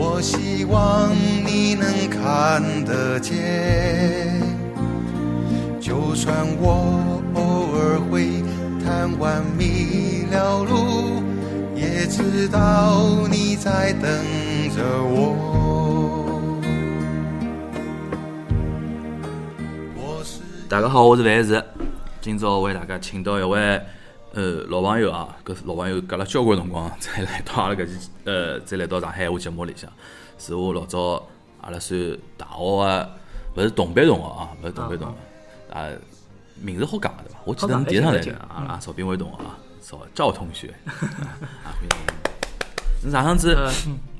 我希望你能看得见。就算我偶尔会贪玩迷了路，也知道你在等着我。大家好，我是范石，今朝为大家请到一位呃老朋友啊，搿老朋友隔了交关辰光才来到阿拉搿期呃，再来到上海话节目里向，是我老早阿拉算大学个，勿是同班同学啊，勿是同班同学啊，名字好讲个对伐？我记得第一趟来的啊，邵斌伟同学啊，邵赵同学啊，欢迎侬。上趟子呃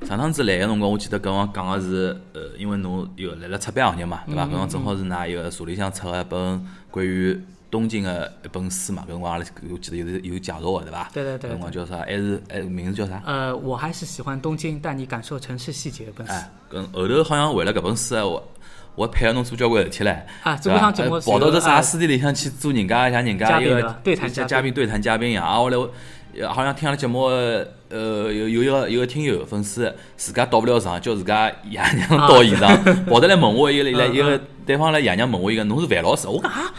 上趟子来个辰光，我记得搿辰光讲个是，呃，因为侬有来了出版行业嘛，对伐？搿辰光正好是㑚一个社里向出个一本关于东京个一本书嘛，搿辰光阿拉我记得有有介绍个，对伐？对对对搿辰光叫啥？还是还名字叫啥？呃，我还是喜欢东京，带你感受城市细节的本书。哎，跟后头好像为了搿本书啊，我我还配合侬做交关事体唻，啊做对伐搿趟节目哎跑到这啥书店里向去做人家像人家一个对谈嘉宾对谈嘉宾一样，啊，后来好像听阿拉节目呃有有一个有个听友粉丝自家到不了场，叫自家爷娘到现场，跑得来问我一个来嗯一个对方来爷娘问我一个侬是范老师，我讲啊，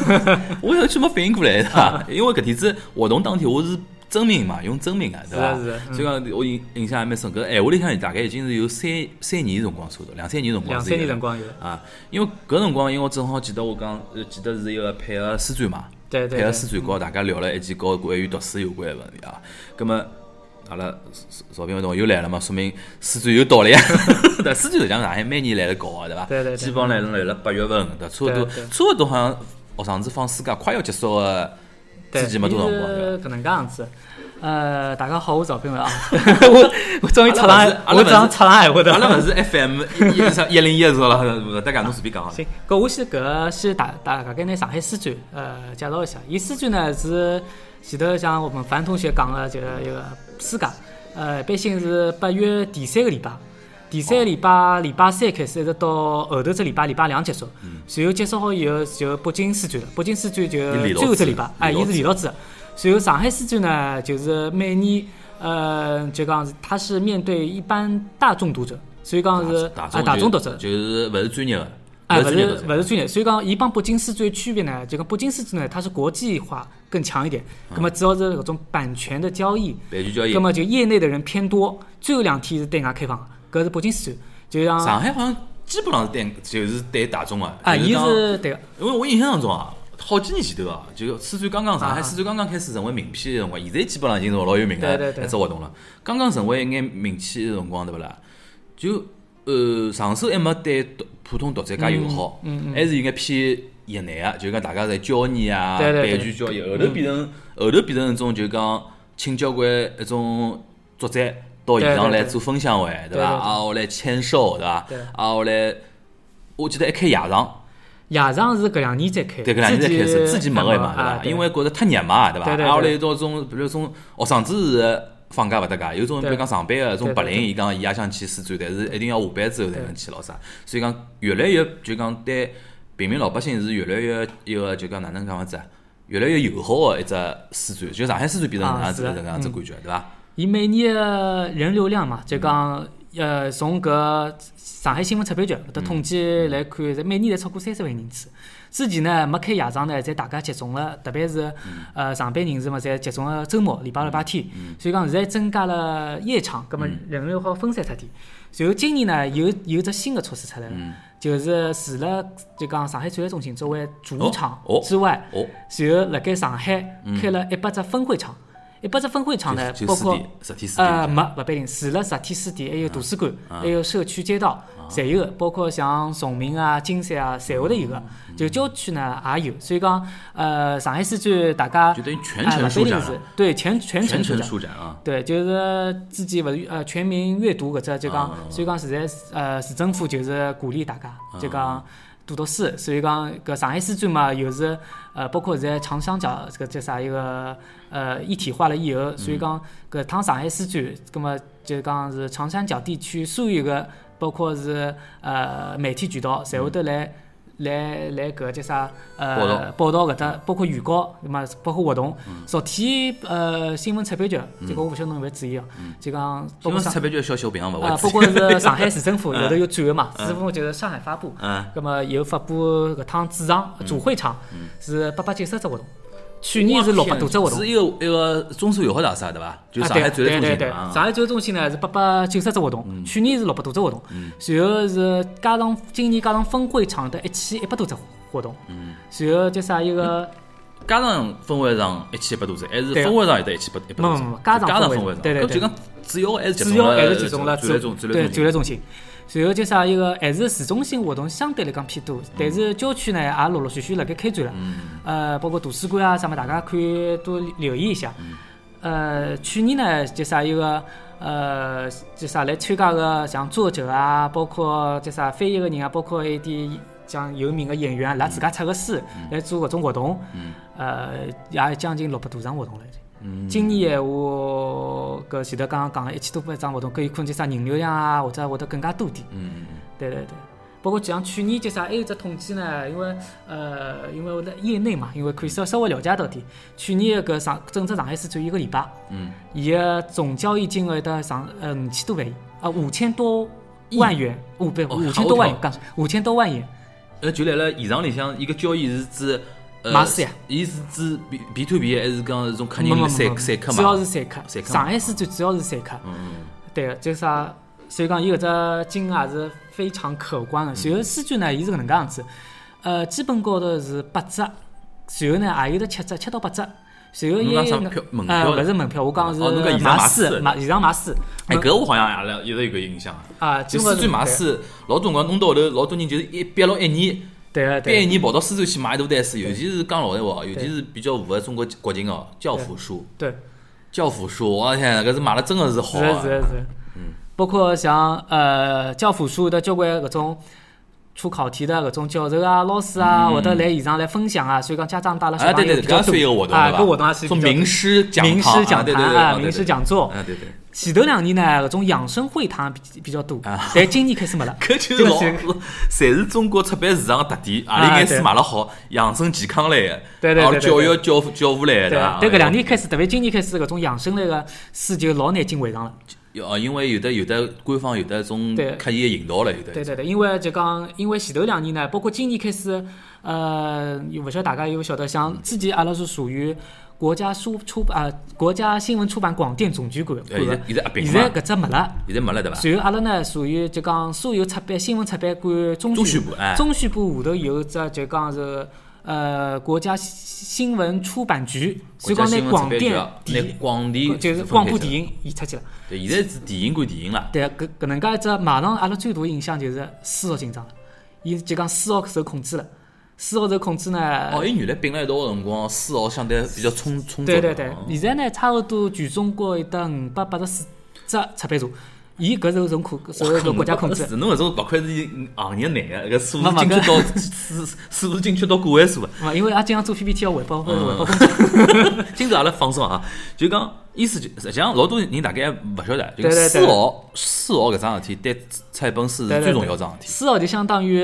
我有句没反应过来对伐？因为搿天子活动当天我是。真名嘛，用真名啊，对伐？是是所以讲我印印象还蛮深。搿闲话里向大概已经是有三三年辰光差不多，两三年辰光两三。年辰光有。啊，因为搿辰光，因为我正好记得我讲，呃，记得是一个配合师专嘛，对对对配合师展高大家聊了一记高关于读书有关的问题啊。那么，阿拉邵邵斌同学又来了嘛，说明师专有道理啊。对，师展实际上上海每年来了搞啊，对伐？对对对基本来了来了八月份，对，差不多对对差不多好像学生子放暑假快要结束个对，之前没多少辰光，对伐？是搿能介样子。呃，大家好，我是赵斌伟啊，我我终于出上我终于出上闲话的。阿拉勿是 FM 一一啥一零一是了，勿大家侬随便讲啊。行，搿我先搿先大大大概拿上海书展呃介绍一下。伊书展呢是前头像我们樊同学讲的就是一个暑假，呃，一般性是八月第三个礼拜，第三个礼拜礼拜三开始，一直到后头只礼拜礼拜两结束。随后结束好以后就北京书展了，北京书展就最后只礼拜，哎，伊是连牢制随后上海书展呢，就是每年呃就讲是它是面对一般大众读者，所以讲是大啊大众读者。就是勿是专业的。啊，勿是勿是专业所以讲伊帮北京师专区别呢，就讲北京书展呢，它是国际化更强一点，那么主要是搿种版权的交易，版权交易那。么就业内的人偏多，最后两天是对外开放的，搿是北京书展，就像上海好像基本上是对，就是对大众啊。啊，伊是对个，因为我印象当中啊，好几年前头啊，就四川刚刚上海四川刚刚开始成为名片的辰光，现在基本上已经是老有名的对对对一只活动了。刚刚成为一眼名气的辰光，对勿啦？就呃上手还没对普通读者介友好，还是有眼偏业内啊，就讲大家在交易啊、版权交易，后头变成后头变成一种就讲请交关一种作者到现场来做分享会，对伐？啊，我来签售，对伐对？啊，我来，我记得还开夜场。夜场是搿两年才开，对，搿两年才开始，之前没个嘛，啊对伐？因为觉着太热嘛，对伐？挨下来有种，比如种学生子是放假勿搭界，有种比如讲上班个，种白领，伊讲伊也想去师专，但是一定要下班之后才能去咾啥。所以讲越来越就讲对平民老百姓是越来越一个就讲哪能讲法子啊？越来越友好个一只四川，就上海四川变成搿样子搿样子感觉，对伐？伊每年的人流量嘛，就讲呃，从搿上海新闻出版局搿搭统计来看，侪每年侪超过三十万人次。之前呢，没开夜场呢，侪大家集中了，特别是呃上班人士嘛，侪集中了周末、礼拜六、礼拜天。所以讲现在增加了夜场，葛末人流好分散脱点。然后今年呢，有有只新的措施出来了，就是除了就讲上海展览中心作为主场之外，哦，然后辣盖上海开了一百只分会场，一百只分会场呢，包括呃没勿不一定，除了实体书店，还有图书馆，还有社区街道，侪有个，包括像崇明啊、金山啊，侪会得有个。就郊区呢也有，所以讲，呃，上海书展大家就等于全啊程展，对全全全程程书展。啊。对，就是之前勿是呃全民阅读搿只，就讲啊，所以讲现在呃市政府就是鼓励大家，就讲读读书。所以讲搿上海书展嘛，又是呃包括现在长三角这个叫啥一个呃一体化了以后，所以讲搿趟上海书展，葛么就讲是长三角地区所有个包括是呃媒体渠道，侪会得来。来来，搿叫啥？报道。呃，报道搿搭，包括预告，对嘛包括活动。昨天呃，新闻出版局，这个我勿晓得侬有没有注意哦，就讲新闻出版局小小平勿啊，会包括是上海市政府 有头有转个嘛，市政府就是上海发布，嗯。葛么有发布搿趟主场主会场是八百九十只活动，去年是六百多只活动是。一个一个中苏友好大厦对伐？就啊，上海对对对对展览中心啊，上海展览中心呢是八百九十只活动，去年是六百多只活动，随后是加上今年加上分会场的一千一百多只活动，随后叫啥一个加上分会场一千一百多只，还是分会场有得一千一百一百多只？加上分会场，对对对。就讲主要还是集主中了要还是集中了展览中展对览中。展览中心。随后就啥一个还是市中心活动相对来讲偏多，但是郊区呢也陆陆续续辣盖开展了。呃，包括图书馆啊啥么，大家可以多留意一下。呃，去年呢就啥一个呃就啥来参加个像作者啊，包括就啥翻译个人啊，包括一点像有名个演员啊，拉自家出个书来做搿种活动。呃，也将近六百多场活动了。今年闲话，搿前头刚刚讲个一千多百场活动，搿有可能就啥人流量啊，或者会得更加多点。嗯，对对对，包括像去年就啥，还有只统计呢，因为呃，因为我在业内嘛，因为可以稍稍微了解到点，去年搿上整只上海市展一个礼拜，嗯，伊个总交易金额得上呃五千多万亿，啊五千多万元，五不哦五千多万元，讲五千多万元，呃，就辣辣现场里向，一个交易是指呃买书呀，伊是指 B B to B 还是讲是种客人散没散客嘛主要？是散客上海市展主要是散客。嗯对个，就是啥，所以讲伊搿只金额也是非常可观的。随后书展呢，伊是搿能介样子，呃，基本高头是八折，随后呢也有得七折，七到八折。随后伊呃，票勿是门票，我讲是哦侬讲现场买买书书，买现场买书哎，搿我好像也来一直有个印象啊。啊，就书展买对书，老多辰光弄到后头，老多人就是一憋牢一年，对个憋一对，年跑到四川去买一大袋书，尤其是讲老实话，尤其是比较符合中国国情哦，教辅书，对，教辅书，我的天，搿是买了真的是好啊是的是！的是嗯，包括像呃教辅书的交关搿种。出考题的搿种教授啊、老师啊，嗯会得来现场来分享啊，所以讲家长带了小啊，朋友比较多算一个活动啊，对搿活动伐？也是比较做名师讲名师讲坛啊，名师讲座，啊，对对，前头两年呢，搿种养生会堂比比较多，啊但今年开始没了。搿就是老，这侪是中国出版市场个特点，何里啊眼书对卖了好，养生健康类的，对对对啊教育教教辅类的，对伐？但搿两年开始，特别今年开始，搿种养生类个书就老难进会场了。哦，因为有的有的官方有的种对刻意的引导了，有的。对对对，因为就讲，因为前头两年呢，包括今年开始，呃，勿晓得大家有勿晓得，像之前阿拉是属于国家书出啊、国家新闻出版广电总局管呃，现在管的，现在合并现在，搿只没了。现在没了对伐？随后阿拉呢属于就讲所有出版新闻出版管中中宣宣部哎中宣部下头有只就讲是呃国家新闻出版局，所以讲拿广电拿电广电就是广播电影移出去了。对，现在是电影归电影了。对啊，搿搿能介一只马上阿拉最大的影响就是书号紧张了，伊就讲书号受控制了，书号受控制呢。哦，伊原来并了一道个辰光，书号相对比较充充足。对对对哦，现在呢，差勿多全中国有得五百八十四只出版社，伊搿是从控受搿国家控制。是侬搿种勿愧是行业内个，搿数字精确到数数字精确到个位数个。嘛，因为阿经常做 PPT 要汇报汇嗯报工作。今朝阿拉放松啊，就讲意思就实际上老多人大概勿晓得，就对对对书号书号搿桩事体对出一本书是最重要桩事体。书号就相当于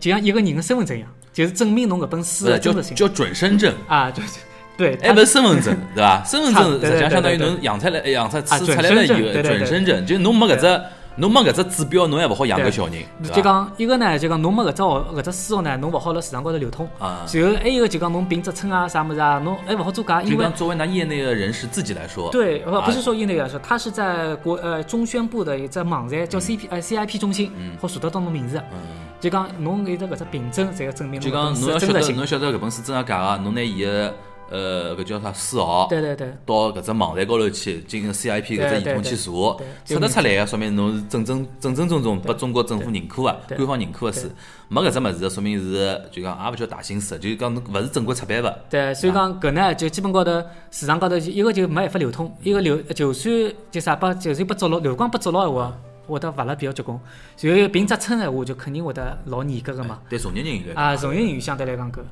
就像一个人个身份证一样，就是证明侬搿本书的真实性叫准身证，啊，就是对，还它勿是身份证，对伐？身份证实际上相当于侬养出来养出啊书出来了以后对对对准身证，就侬没搿只侬没搿只指标，侬还勿好养对搿小人，对就伐？讲一个呢，就讲侬没搿只号搿只书号呢，侬勿好辣市场高头流通。啊，然后还有一个就讲侬凭职称啊啥物事啊，侬还勿好做假，因为作为拿业内的人士自己来说，对，不，啊不是说业内来说，他是在国呃中宣部的一只网站叫 CP 呃 CIP 中心，好查得到侬名字。嗯，就讲侬有得搿只凭证，才要证明侬就讲侬要晓。得侬晓得搿本书真个假个，侬拿伊个呃，搿叫啥私号，对对对，到搿只网站高头去进行 CIP 搿只系统去查，对查得出来个，说明侬是正正正正宗宗被中国政府认可个、官方认可个书。没搿只物事，说明是就讲也勿叫大新书，就是讲侬勿是正规出版物。对，所以讲搿呢，就基本高头市场高头一个就没办法流通，一个流就算就啥把就算被捉牢流光被捉牢闲话，会得罚了比较结棍。然后凭职称闲话，就肯定会得老严格个嘛。对从业人员来啊，从业人员相对来讲搿，就是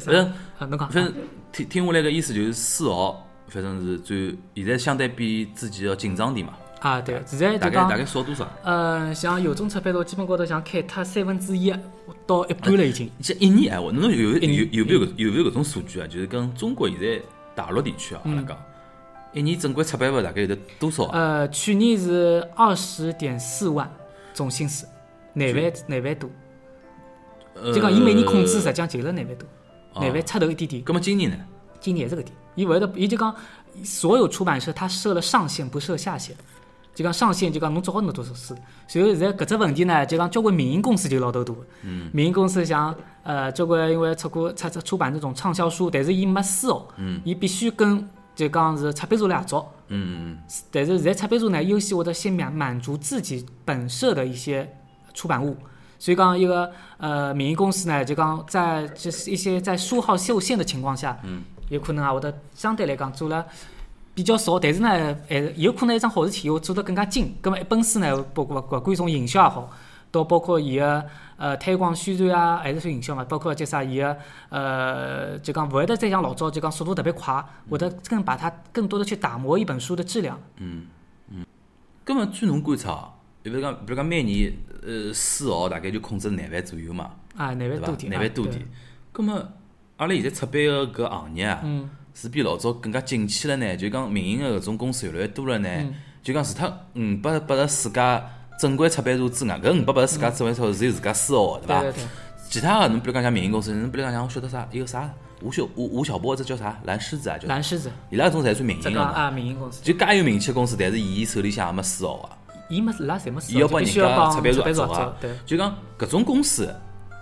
反正啊，侬讲反正听听下来个意思就是四号，反正是最现在相对比之前要紧张点嘛。啊，对，现在大概大，概少多少？呃，像有种出版社基本高头像开脱三分之一到一半了已经。这一年闲话，侬有有有没有搿有没有搿种数据啊？就是跟中国现在大陆地区啊，阿拉讲，一年正规出版物大概有得多少啊？呃，去年是二十点四万总新书，廿万廿万多，就讲伊每年控制实际上就是廿万多，廿万出头一点点。葛么今年呢？今年也是搿点，伊勿会得，伊就讲所有出版社它设了上限不设下限，就讲上限就讲侬做好侬多少书。所以现在搿只问题呢，就讲交关民营公司就老头大个，嗯民营公司像呃交关因为出过出出出版这种畅销书，但是伊没私号，伊必须跟就讲是出版社来合作。嗯但是现在出版社呢，优先会得先满满足自己本社的一些出版物，所以讲一个呃民营公司呢，就讲在就是一些在书号受限的情况下，嗯，有可能啊会得相对来讲做了比较少，但是呢，还是有可能一桩好事体，又做得更加精。葛么一本书呢，包括勿管从营销也好，到包括伊个呃推广宣传啊，还是算营销嘛，包括就啥伊个呃就讲勿会得再像老早就讲速度特别快，会得更把它更多的去打磨一本书的质量。嗯嗯葛么据侬观察啊，比如讲比如讲每年呃四号大概就控制廿万左右嘛，啊，廿万多？点，廿万多啊点。葛么阿拉现在出版个搿行业啊，嗯是比老早更加景气了呢？就讲民营个搿种公司越来越多了呢，嗯就讲除脱五百八十四家正规出版社之外，搿五百八十四家出版社是有自家私号个，对伐？其他个侬比如讲像民营公司，侬比如讲像我晓得啥，一个啥吴晓吴吴晓波，这叫啥蓝狮子啊，叫蓝狮子，伊拉搿种侪算民营个啊，民营公司，就介有名气个公司，但是伊手里向也没私号啊。伊没伊拉侪没私伊要帮人家出版社合作啊。就讲搿种公司，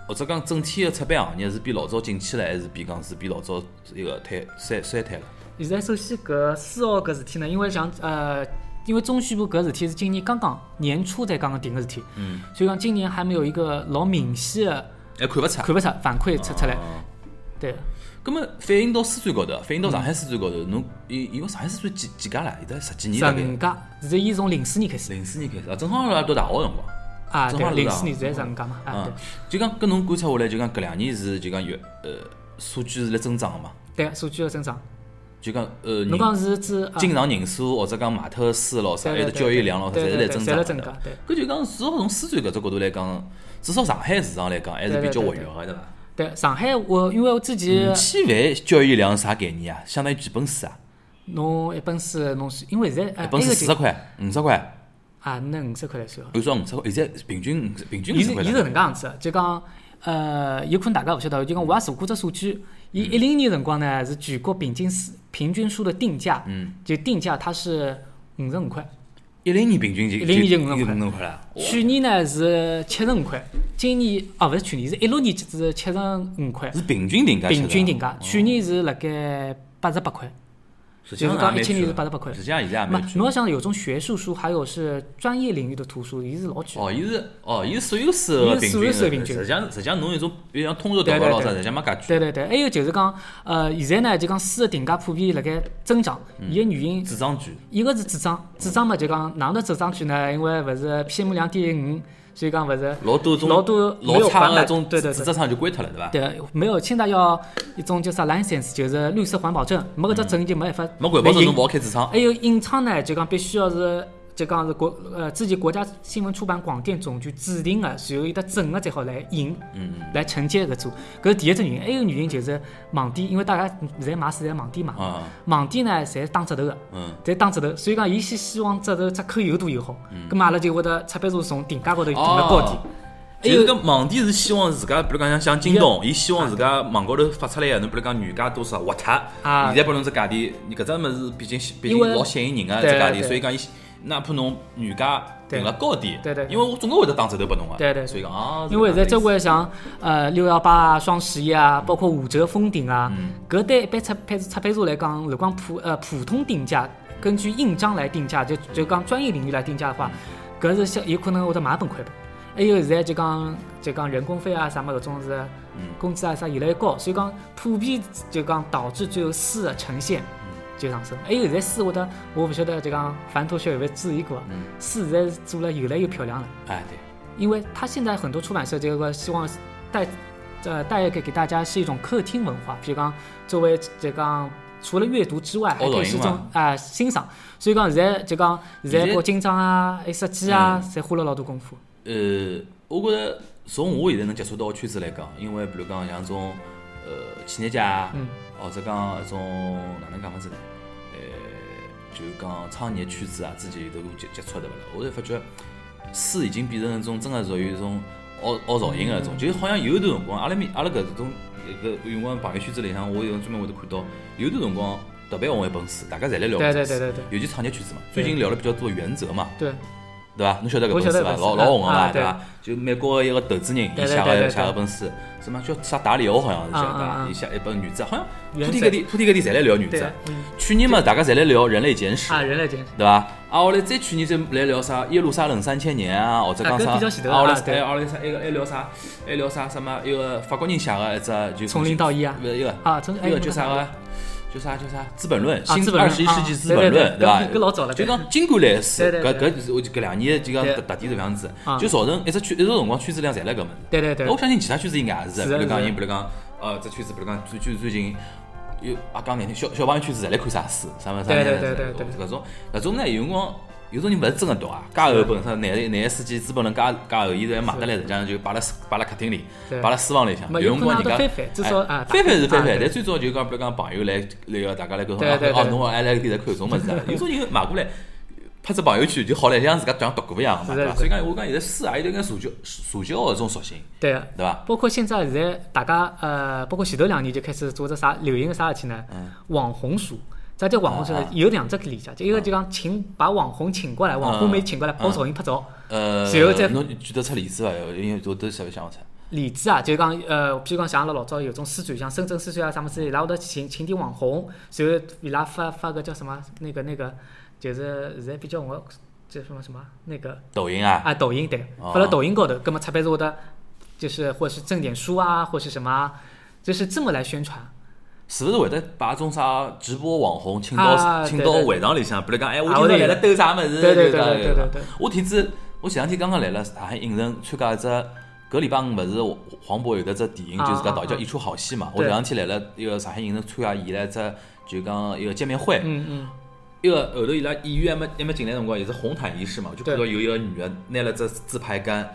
或者讲整体个出版行业是比老早进去了，还是比讲是比老早一个退衰衰退了？现在首先搿四号搿事体呢，因为像呃，因为中宣部搿事体是今年刚刚年初才刚刚定个事体，嗯，所以讲今年还没有一个老明显的还看勿出。看勿出反馈出出来。哦对，咁么反映到书展高头，反映到上海书展高头，侬因因为上海书展几几家啦？有得十几年大概，十五家，现在伊从零四年开始零四年开始啊，正好阿拉读大学个辰光。啊，对，正好零四年现在十五家嘛，啊啊对，就讲跟侬观察下来，就讲搿两年是就讲有呃数据是辣增长个嘛？对，数据辣增长。就讲呃侬讲是指啊进场人数或者讲卖脱个书咯啥，还有对对对交易量咯啥，侪是在增长的。辣增加，对。搿就讲，至少从书展搿只角度来讲，至少上海市场来讲还是比较活跃个，对伐？对，上海我因为我之前五千万交易量是啥概念啊？相当于几本书啊？侬一本书侬是因为现在呃一本书四十块、五十块，啊，拿五十块来算。按照五十块，现在平均五十平均五伊是伊是搿。能介样子的，就讲呃，有可能大家勿晓得，就讲我也查过只数据，伊嗯一零年辰光呢是全国平均书平均书的定价，嗯，就定价它是五十五块，一零年平均就一零年就就50块五十块了。去年呢是七十五块，今年哦勿是去年是一六年是七十五块，是平均定价，平均定价，哦。去年是辣盖八十八块，就是讲一千年也蛮贵的是八十八块实际上现在也嘛蛮贵侬要想有种学术书，还有是专业领域的图书，伊是老贵的。哦，伊是哦，伊是所有书个平伊是所有均的，平均实际上实际上侬有种，比如像通俗读物咯啥，实际上没介贵。对对对，还有就是讲，呃，现在呢就讲书的定价普遍辣盖增长，嗯伊个原因纸张贵，一个是纸张，纸张嘛就讲哪能的走上去呢？因为勿是 PM 两点五，所以讲勿是老多种老多没老有环保差个种对对对纸质厂就关脱了，对伐？对，没有现在要一种叫啥 license，就是绿色环保证，没搿只证就没办法。没环保证印侬勿好开纸厂。还有印厂呢，就讲必须要是就讲是国呃自己国家新闻出版广电总局指定的，然后伊得整个才好来印，嗯来承接搿做。搿是第一只原因，还有原因就是网店，因为大家现在买书在网店嘛，啊，网店呢侪打折头个。嗯，侪打折头，所以讲伊希希望折头折扣有多有好，嗯。咁嘛阿拉就会得出版社从定价高头定了高点。还有搿网店是希望自家，比如讲像像京东，伊希望自家网高头发出来个，侬比如讲原价多少，活脱。啊。现在拨侬只价钿，你搿只物事毕竟毕竟老吸引人个只对价钿，所以讲伊哪怕侬原价定了高点，对对因为我总归会得打折头拨侬个，对对所以讲啊，因为现在交这关像呃六幺八啊、双十一啊，包括五折封顶啊，嗯。搿对一般出配出配车来讲，如果讲普呃普通定价，根据印章来定价，就就讲专业领域来定价的话，搿是相有可能会得买本亏本。还有现在就讲就讲人工费啊啥么搿种是嗯。工资啊啥越来越高，所以讲普遍就讲导致最后四的呈现。嗯就上升。还有现在书会得我勿晓得就讲樊同学有没有注意过，嗯四现在是做了越来越漂亮了。哎对，因为他现在很多出版社这个希望带呃带给给大家是一种客厅文化，比如讲作为这个除了阅读之外，还可以是一种啊、欣赏。所以讲现在就讲现在搞精装啊、还设计啊，侪花了老多功夫。呃，我觉着从我现在能接触到个圈子来讲，因为比如讲像种呃企业家，嗯或者讲一种哪能讲法子呢？呃，就讲创业圈子啊，之间有头接接触对勿啦？我就发觉书已经变成一种真个属于一种凹凹造型个一种，就好像有一段辰光，阿拉面阿拉搿种搿有辰光朋友圈子里向，我有辰专门会得看到，有段辰光特别红一本书，大家侪来聊搿对本书对对对对。尤其创业圈子嘛，最近聊了比较多原则嘛，对对伐？侬晓得搿本书伐？老老红个嘛，啊对伐？就美国一个投资人，伊写个写个本书，什么叫啥达里欧好像是叫对伐？伊写一本原则，好像铺天盖地铺天盖地侪来聊原则对。，嗯去年嘛，大家侪来聊人类简史，啊，人类简史。对伐？啊，后来再去年再来聊啥耶路撒冷三千年啊，或者讲啥，啊后来还后来啥，还个还聊啥，还聊啥什么一个法国人写个一只就从零到一啊勿是一个啊个叫啥个？叫啥叫啥《资本论》新二十一世纪啊资本论，对对伐？搿搿老早了对。就讲经过来书，对对对。搿搿是我就搿两年就讲对。特特点是搿样子。啊，就造成一只圈一只辰光圈子里向侪辣搿么。子。对对对。我，相信其他圈子应该也是比如讲人，比如讲呃，这圈子比如讲最最最近有啊讲难听，小小朋友圈子侪来看啥书，啥么啥么对对对。搿种搿种呢，有辰光有种人勿是真个读啊，加厚本身廿廿世纪资本论加加厚，伊侪买得来，实际上就摆辣摆辣客厅里，摆辣书房里向。没有辰光人家至少哎啊翻翻是翻翻，但最早就讲比如讲朋友来那个大家来沟通，哦，侬还来搿搭看搿种物事啊，有种人买过来。拍只朋友圈就好了，像自家像读过一样嘛，对伐？所以讲，我讲现在书也有点社交社交个一种属性，对个。对伐？包括现在现在大家呃，包括前头两年就开始做只啥流行个啥事体呢？嗯网红书。啥叫网红书呢啊啊？有两只理解，就一个就讲请把网红请过来，网红没请过来嗯拍照、影拍照。呃，随后再侬举得出例子伐？因为我都想想勿出。例子啊，就讲呃，譬如讲像阿拉老早有种书展，像深圳书展啊啥么子，伊拉会得请请点网红，随后伊拉发发个叫什么那个那个，就是现在比较红个叫什么什么那个抖音啊，啊抖音对，哦发到抖音高头，葛么出版社会得就是或是赠点书啊，或是什么啊，就是这么来宣传。是勿是会得把种啥直播网红请到啊请到会场里向，比如讲，哎，我今朝来了兜啥物事？对对对对对我天子，我前两天刚刚来了上海影城参加一只。搿礼拜五勿是黄渤有得只电影，啊就是讲导叫一出好戏嘛。我前两天来了一个上海影城参加伊拉只就讲一个见面会，嗯嗯，一个后头伊拉演员还没还没进来辰光，也是红毯仪式嘛，我就看到有一个女的拿了只自拍杆，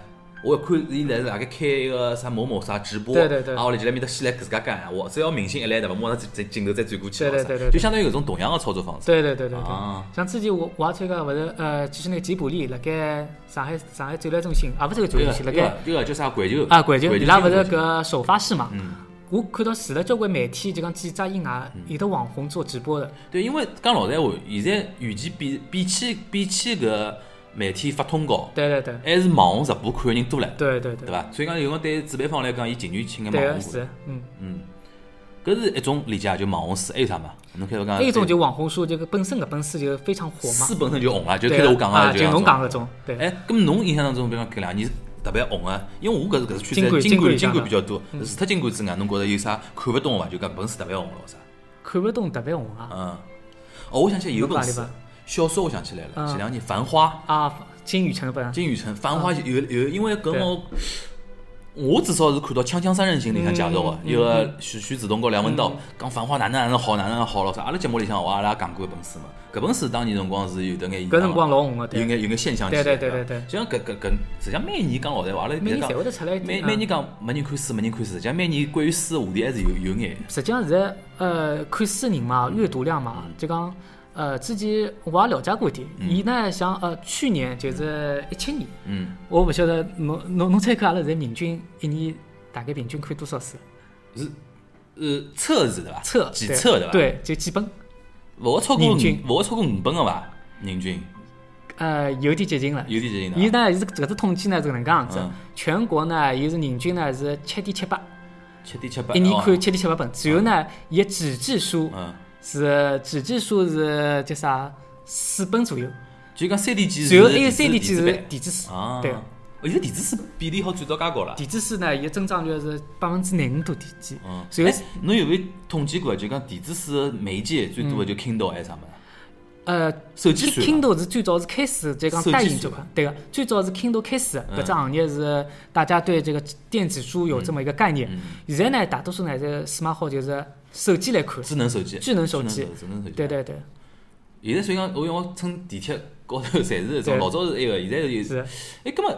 我一看伊来辣盖开一个啥某某啥直播，对对对啊，我来就来面搭先来自家讲闲话，只要明星一来对伐，马上再镜头再转过去，对对对对对就相当于有种同样的操作方式。对对对对对。啊，像之前我我也参加勿是呃，就是那个吉卜力辣盖上海上海展览中心，啊勿是个展这个览中心，辣这个盖这个叫啥环球啊环球，伊拉勿是个搿首发式嘛。嗯，我看到除了交关媒体，就讲记者以外，有的网红做直播的。对，因为讲老实闲话，现在与其比比起比起搿媒体发通告，对对对还是网红直播看个人多了，对对对对伐？所以讲有辰光对主办方来讲，伊情愿请个网红是，嗯。嗯，搿是一种理解，就网红书，还有啥嘛？侬开头讲，还有一种就网红书，这个本身搿本书就非常火嘛。书本身就红了，就对开头我讲啊，个就侬讲个。搿种，对。哎，咁侬印象当中，比如讲搿两年特别红个，因为我搿是搿是圈子金冠金金冠冠比较多，嗯除脱金冠之外，侬觉着有啥看勿懂个伐？就讲搿本书特别红了啥？看勿懂特别红啊嗯，哦，我想起来有本书小说，我想起来了，前两年《繁花啊！金宇澄本》金宇澄《繁花》有有，因为搿对我我至少是看到《锵锵三人行》里向介绍个，一个徐徐子东和梁文道讲《繁花》哪能哪能好，哪能好咯啥。阿拉节目里向我阿拉讲过一本书嘛，搿本书当年辰光是有得眼，搿辰光老红个，有眼有眼现象级对的。对对对对实际上搿搿搿，实际上每年讲老实话，阿拉每年讲每每年讲没人看书，没人看书，实际上每年关于书的话题还是有有眼。实际上现在呃看书人嘛，阅读量嘛，就讲呃之前我也了解过一点，伊呢像呃去年就是一七年，嗯，我勿晓得侬侬侬猜看阿拉现在平均一年大概平均看多少书？是呃册子对伐？册几册对伐？，对，就几本。勿会超过五，人均勿会超过五本个伐？人均呃，有点接近了。有点接近了伊的。呢是搿只统计呢是搿能介样子嗯，全国呢伊是人均呢是七点七八，七点七八。一年哦看七点七八本，然后呢伊个纸质书嗯，是纸质书是叫啥四本左右，就讲三 D 机是然后还有三 D 机是电子书，啊。对。哦，现在电子书比例好转到介高了。电子书呢伊个增长率是百分之廿五多点几，嗯，然后哎，侬有没有统计过？就讲电子书的媒介最多的就 Kindle 还是啥么子？呃。手机 Kindle 是最早是开始就讲代印这块，对个，最早是 Kindle 开始搿只行业是大家对这个电子书有这么一个概念。嗯，现在呢，大多数呢是 smart 好就是手机来看，智能手机。智能手机智能手机。对。对对，现在所以讲，我因为我乘地铁高头侪是搿种，老早是埃个，现在有。是哎，葛末，